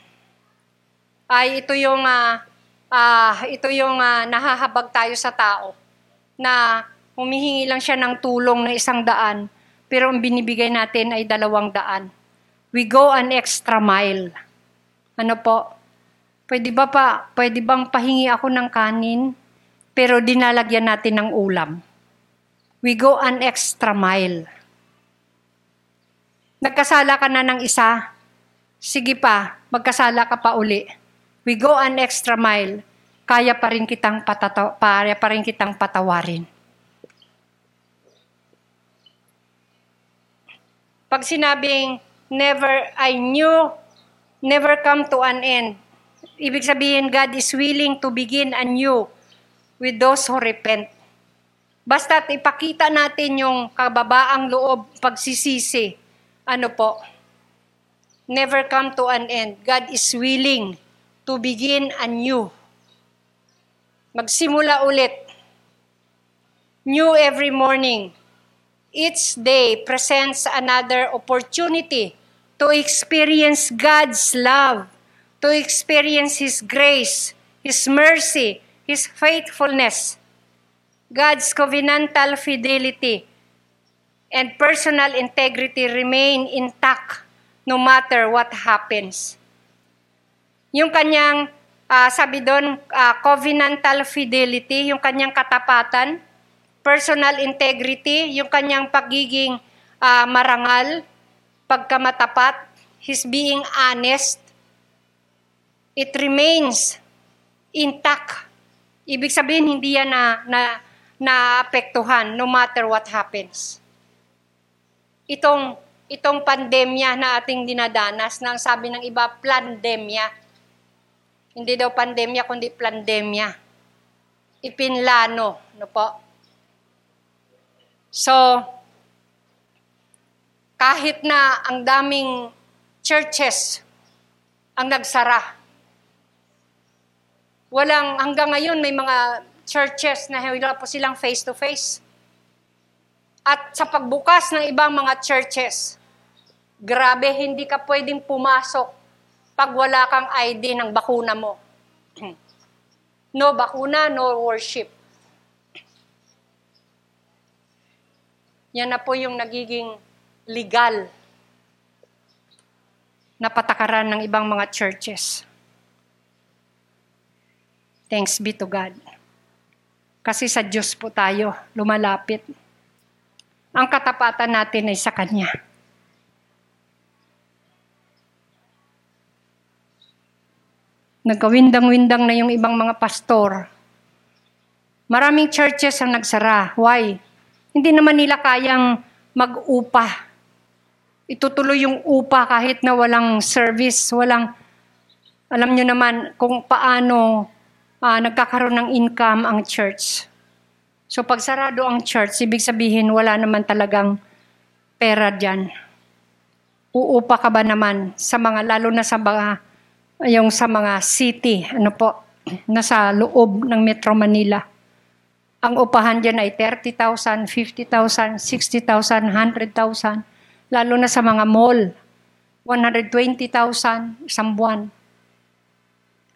ay ito yung uh, uh, ito yung uh, nahahabag tayo sa tao na humihingi lang siya ng tulong ng isang daan pero ang binibigay natin ay dalawang daan. We go an extra mile. Ano po? Pwede ba pa, pwede bang pahingi ako ng kanin, pero dinalagyan natin ng ulam? We go an extra mile. Nagkasala ka na ng isa, sige pa, magkasala ka pa uli. We go an extra mile, kaya pa rin kitang, patata- kaya pa rin kitang patawarin. Pag sinabing, never, I knew, never come to an end, Ibig sabihin, God is willing to begin anew with those who repent. Basta ipakita natin yung kababaang loob, pagsisisi. Ano po? Never come to an end. God is willing to begin anew. Magsimula ulit. New every morning. Each day presents another opportunity to experience God's love to experience His grace, His mercy, His faithfulness, God's covenantal fidelity, and personal integrity remain intact no matter what happens. Yung kanyang, uh, sabi doon, uh, covenantal fidelity, yung kanyang katapatan, personal integrity, yung kanyang pagiging uh, marangal, pagkamatapat, his being honest, it remains intact. Ibig sabihin, hindi yan na, na, naapektuhan no matter what happens. Itong, itong pandemya na ating dinadanas, na ang sabi ng iba, plandemya. Hindi daw pandemya, kundi plandemya. Ipinlano, no po? So, kahit na ang daming churches ang nagsara, Walang, hanggang ngayon may mga churches na wala po silang face-to-face. At sa pagbukas ng ibang mga churches, grabe, hindi ka pwedeng pumasok pag wala kang ID ng bakuna mo. *clears throat* no bakuna, no worship. Yan na po yung nagiging legal na patakaran ng ibang mga churches. Thanks be to God. Kasi sa Diyos po tayo lumalapit. Ang katapatan natin ay sa Kanya. Nagkawindang-windang na yung ibang mga pastor. Maraming churches ang nagsara. Why? Hindi naman nila kayang mag-upa. Itutuloy yung upa kahit na walang service, walang, alam nyo naman kung paano uh, nagkakaroon ng income ang church. So pag sarado ang church, ibig sabihin wala naman talagang pera dyan. Uupa ka ba naman sa mga, lalo na sa mga yung sa mga city, ano po, nasa loob ng Metro Manila. Ang upahan dyan ay 30,000, 50,000, 60,000, 100,000. Lalo na sa mga mall, 120,000 isang buwan.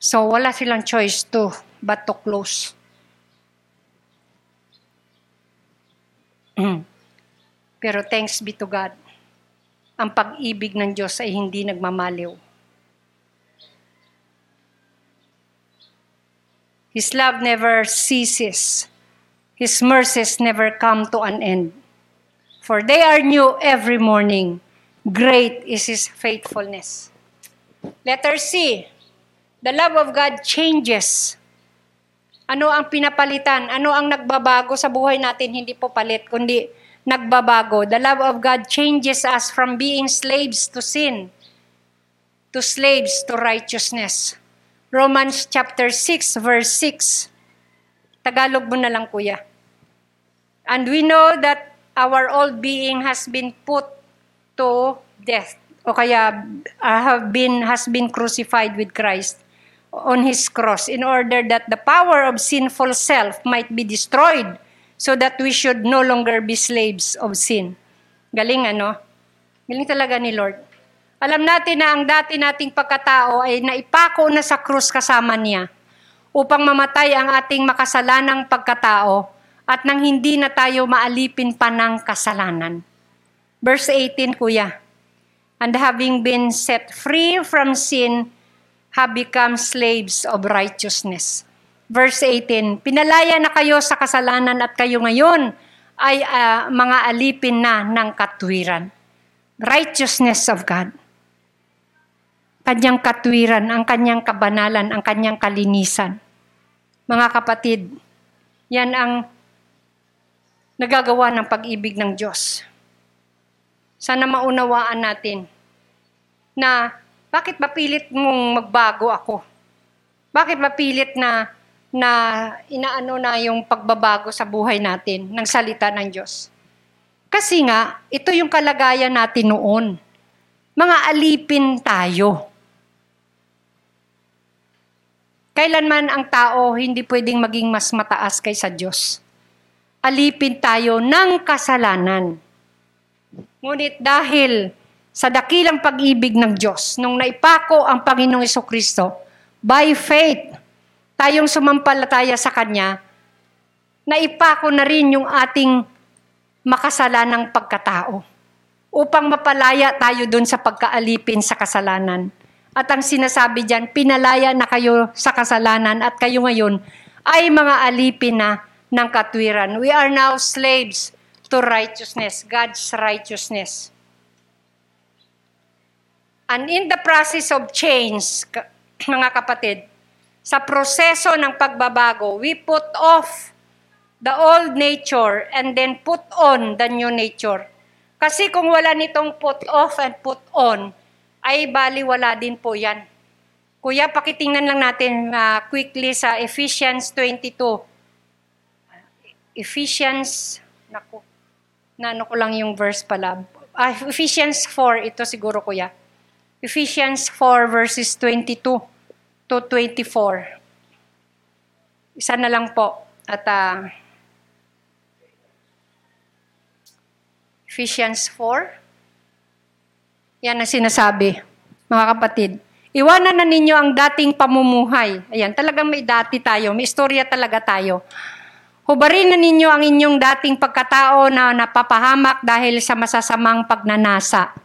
So wala silang choice to but to close. *clears throat* Pero thanks be to God, ang pag-ibig ng Diyos ay hindi nagmamaliw His love never ceases. His mercies never come to an end. For they are new every morning. Great is His faithfulness. Letter C. The love of God changes. Ano ang pinapalitan? Ano ang nagbabago sa buhay natin? Hindi po palit, kundi nagbabago. The love of God changes us from being slaves to sin to slaves to righteousness. Romans chapter 6 verse 6. Tagalog mo na lang kuya. And we know that our old being has been put to death o kaya uh, have been has been crucified with Christ on his cross in order that the power of sinful self might be destroyed so that we should no longer be slaves of sin. Galing ano? Galing talaga ni Lord. Alam natin na ang dati nating pagkatao ay naipako na sa krus kasama niya upang mamatay ang ating makasalanang pagkatao at nang hindi na tayo maalipin pa ng kasalanan. Verse 18, Kuya. And having been set free from sin, have become slaves of righteousness. Verse 18, Pinalaya na kayo sa kasalanan at kayo ngayon ay uh, mga alipin na ng katwiran. Righteousness of God kanyang katwiran, ang kanyang kabanalan, ang kanyang kalinisan. Mga kapatid, yan ang nagagawa ng pag-ibig ng Diyos. Sana maunawaan natin na bakit mapilit mong magbago ako? Bakit mapilit na na inaano na yung pagbabago sa buhay natin ng salita ng Diyos? Kasi nga, ito yung kalagayan natin noon. Mga alipin tayo. Kailanman ang tao hindi pwedeng maging mas mataas kaysa Diyos. Alipin tayo ng kasalanan. Ngunit dahil sa dakilang pag-ibig ng Diyos, nung naipako ang Panginoong Kristo, by faith, tayong sumampalataya sa Kanya, naipako na rin yung ating makasalanang pagkatao upang mapalaya tayo dun sa pagkaalipin sa kasalanan. At ang sinasabi diyan, pinalaya na kayo sa kasalanan at kayo ngayon ay mga alipin na ng katwiran. We are now slaves to righteousness, God's righteousness. And in the process of change, *clears throat* mga kapatid, sa proseso ng pagbabago, we put off the old nature and then put on the new nature. Kasi kung wala nitong put off and put on, ay baliwala din po yan. Kuya, pakitingnan lang natin uh, quickly sa Ephesians 22. Ephesians, naku, nano ko lang yung verse pala. Uh, Ephesians 4, ito siguro kuya. Ephesians 4 verses 22 to 24. Isa na lang po. At uh, Ephesians 4. Yan ang sinasabi, mga kapatid. Iwanan na ninyo ang dating pamumuhay. Ayan, talagang may dati tayo, may istorya talaga tayo. Hubarin na ninyo ang inyong dating pagkatao na napapahamak dahil sa masasamang pagnanasa.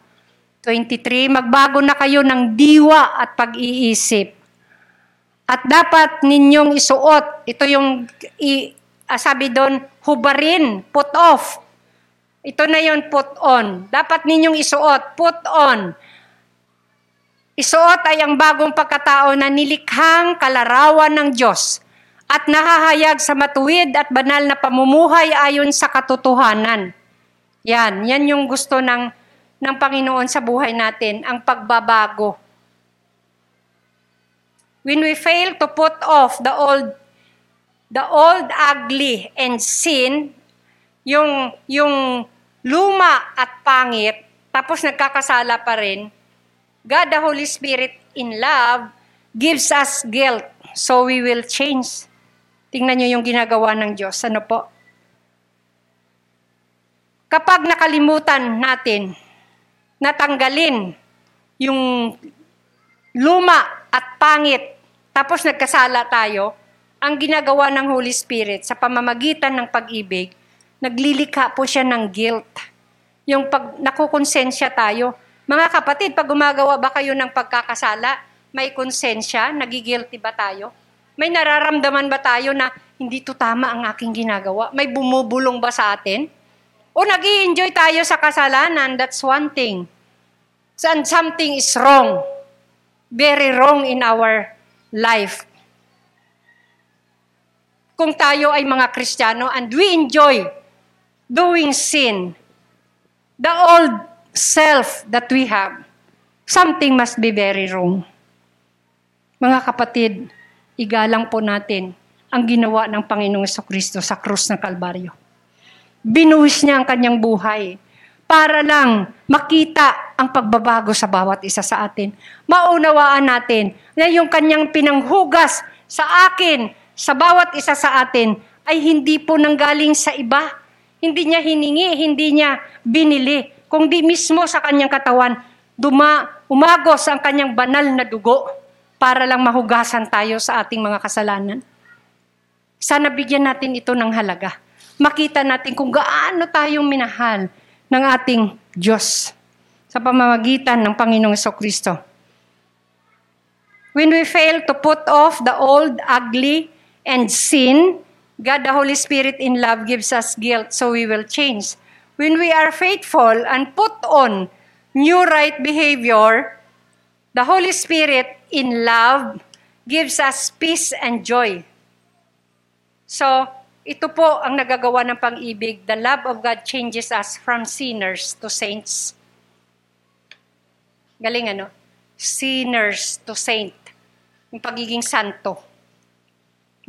23, magbago na kayo ng diwa at pag-iisip. At dapat ninyong isuot, ito yung i, uh, sabi doon, hubarin, put off. Ito na yung put on. Dapat ninyong isuot, put on. Isuot ay ang bagong pagkatao na nilikhang kalarawan ng Diyos at nahahayag sa matuwid at banal na pamumuhay ayon sa katotohanan. Yan, yan yung gusto ng, ng Panginoon sa buhay natin, ang pagbabago. When we fail to put off the old the old ugly and sin, yung yung luma at pangit, tapos nagkakasala pa rin, God the Holy Spirit in love gives us guilt so we will change. Tingnan nyo yung ginagawa ng Diyos. Ano po? Kapag nakalimutan natin, natanggalin yung luma at pangit, tapos nagkasala tayo, ang ginagawa ng Holy Spirit sa pamamagitan ng pag-ibig, naglilikha po siya ng guilt. Yung pag nakukonsensya tayo. Mga kapatid, pag gumagawa ba kayo ng pagkakasala, may konsensya, nagigilty ba tayo? May nararamdaman ba tayo na hindi to tama ang aking ginagawa? May bumubulong ba sa atin? O nag enjoy tayo sa kasalanan, that's one thing. And something is wrong. Very wrong in our life. Kung tayo ay mga Kristiyano and we enjoy doing sin, the old self that we have, something must be very wrong. Mga kapatid, igalang po natin ang ginawa ng Panginoong Kristo sa krus ng Kalbaryo. Binuhis niya ang kanyang buhay para lang makita ang pagbabago sa bawat isa sa atin. Maunawaan natin na yung kanyang pinanghugas sa akin, sa bawat isa sa atin, ay hindi po nanggaling sa iba. Hindi niya hiningi, hindi niya binili, kundi mismo sa kanyang katawan, duma, umagos ang kanyang banal na dugo para lang mahugasan tayo sa ating mga kasalanan. Sana bigyan natin ito ng halaga. Makita natin kung gaano tayong minahal ng ating Diyos sa pamamagitan ng Panginoong Kristo. When we fail to put off the old, ugly, and sin, God the Holy Spirit in love gives us guilt so we will change. When we are faithful and put on new right behavior, the Holy Spirit in love gives us peace and joy. So, ito po ang nagagawa ng pag-ibig. The love of God changes us from sinners to saints. Galing ano? Sinners to saint. Yung pagiging santo.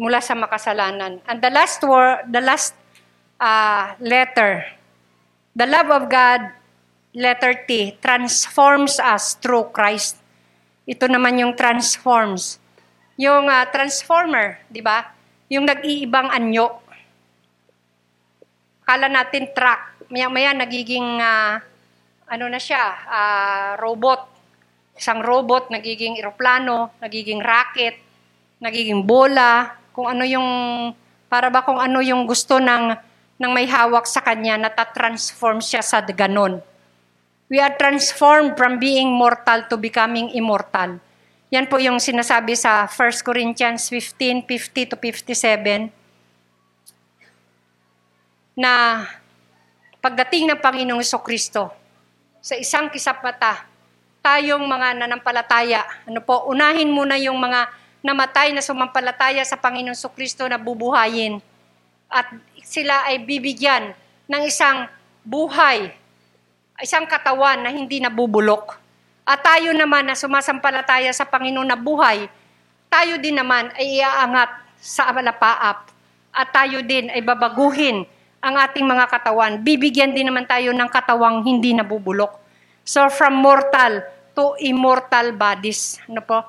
Mula sa makasalanan. And the last word, the last uh, letter, the love of God, letter T, transforms us through Christ. Ito naman yung transforms. Yung uh, transformer, di ba? Yung nag-iibang anyo. Kala natin truck. Maya-maya nagiging, uh, ano na siya, uh, robot. Isang robot, nagiging eroplano, nagiging rocket, nagiging bola. Kung ano yung, para ba kung ano yung gusto ng, ng may hawak sa kanya, natatransform siya sa ganon. We are transformed from being mortal to becoming immortal. Yan po yung sinasabi sa 1 Corinthians 15, 50 to 57 na pagdating ng Panginoong Kristo sa isang kisapata, tayong mga nanampalataya, ano po, unahin muna yung mga namatay na sumampalataya sa Panginoong Kristo na bubuhayin at sila ay bibigyan ng isang buhay isang katawan na hindi nabubulok. At tayo naman na sumasampalataya sa Panginoon na buhay, tayo din naman ay iaangat sa alapaap. At tayo din ay babaguhin ang ating mga katawan. Bibigyan din naman tayo ng katawang hindi nabubulok. So from mortal to immortal bodies. Ano po?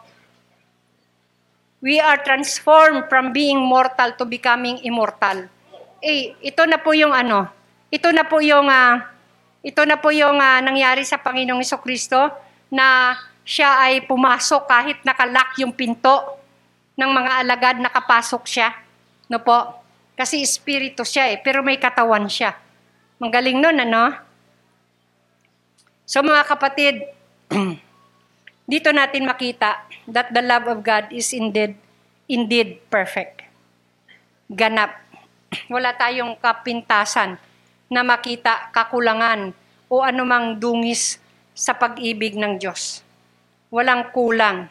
We are transformed from being mortal to becoming immortal. Eh, ito na po yung ano, ito na po yung, ah, ito na po yung ah, nangyari sa Panginoong Kristo na siya ay pumasok kahit nakalock yung pinto ng mga alagad, nakapasok siya. No po? Kasi espiritu siya eh, pero may katawan siya. Magaling nun, ano? So mga kapatid, *clears throat* dito natin makita that the love of God is indeed, indeed perfect. Ganap. *clears throat* Wala tayong kapintasan na makita kakulangan o anumang dungis sa pag-ibig ng Diyos. Walang kulang.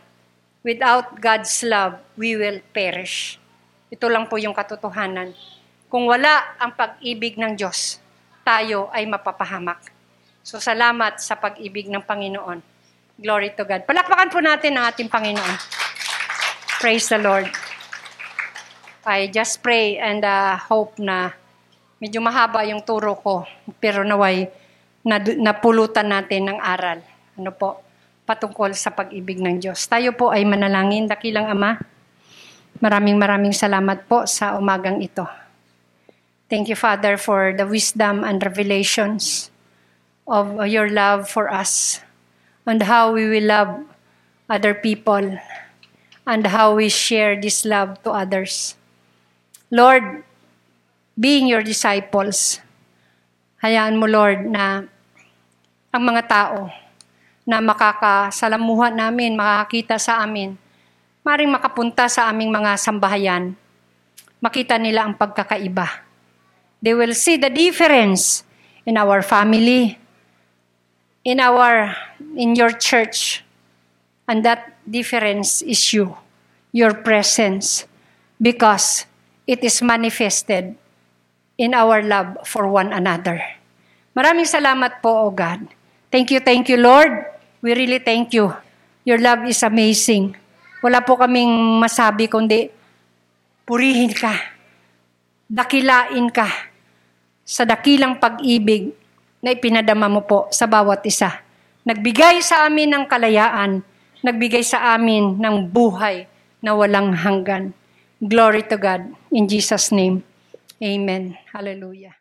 Without God's love, we will perish. Ito lang po yung katotohanan. Kung wala ang pag-ibig ng Diyos, tayo ay mapapahamak. So salamat sa pag-ibig ng Panginoon. Glory to God. Palakpakan po natin ang ating Panginoon. Praise the Lord. I just pray and uh, hope na medyo mahaba yung turo ko, pero naway napulutan natin ng aral. Ano po? Patungkol sa pag-ibig ng Diyos. Tayo po ay manalangin, dakilang Ama. Maraming maraming salamat po sa umagang ito. Thank you, Father, for the wisdom and revelations of your love for us and how we will love other people and how we share this love to others. Lord, being your disciples, hayaan mo, Lord, na ang mga tao na makakasalamuhan namin, makakakita sa amin, maring makapunta sa aming mga sambahayan, makita nila ang pagkakaiba. They will see the difference in our family, in our in your church. And that difference is you, your presence, because it is manifested in our love for one another. Maraming salamat po, O God. Thank you, thank you, Lord. We really thank you. Your love is amazing. Wala po kaming masabi kundi purihin ka, dakilain ka sa dakilang pag-ibig na ipinadama mo po sa bawat isa. Nagbigay sa amin ng kalayaan, nagbigay sa amin ng buhay na walang hanggan. Glory to God. In Jesus' name, Amen. Hallelujah.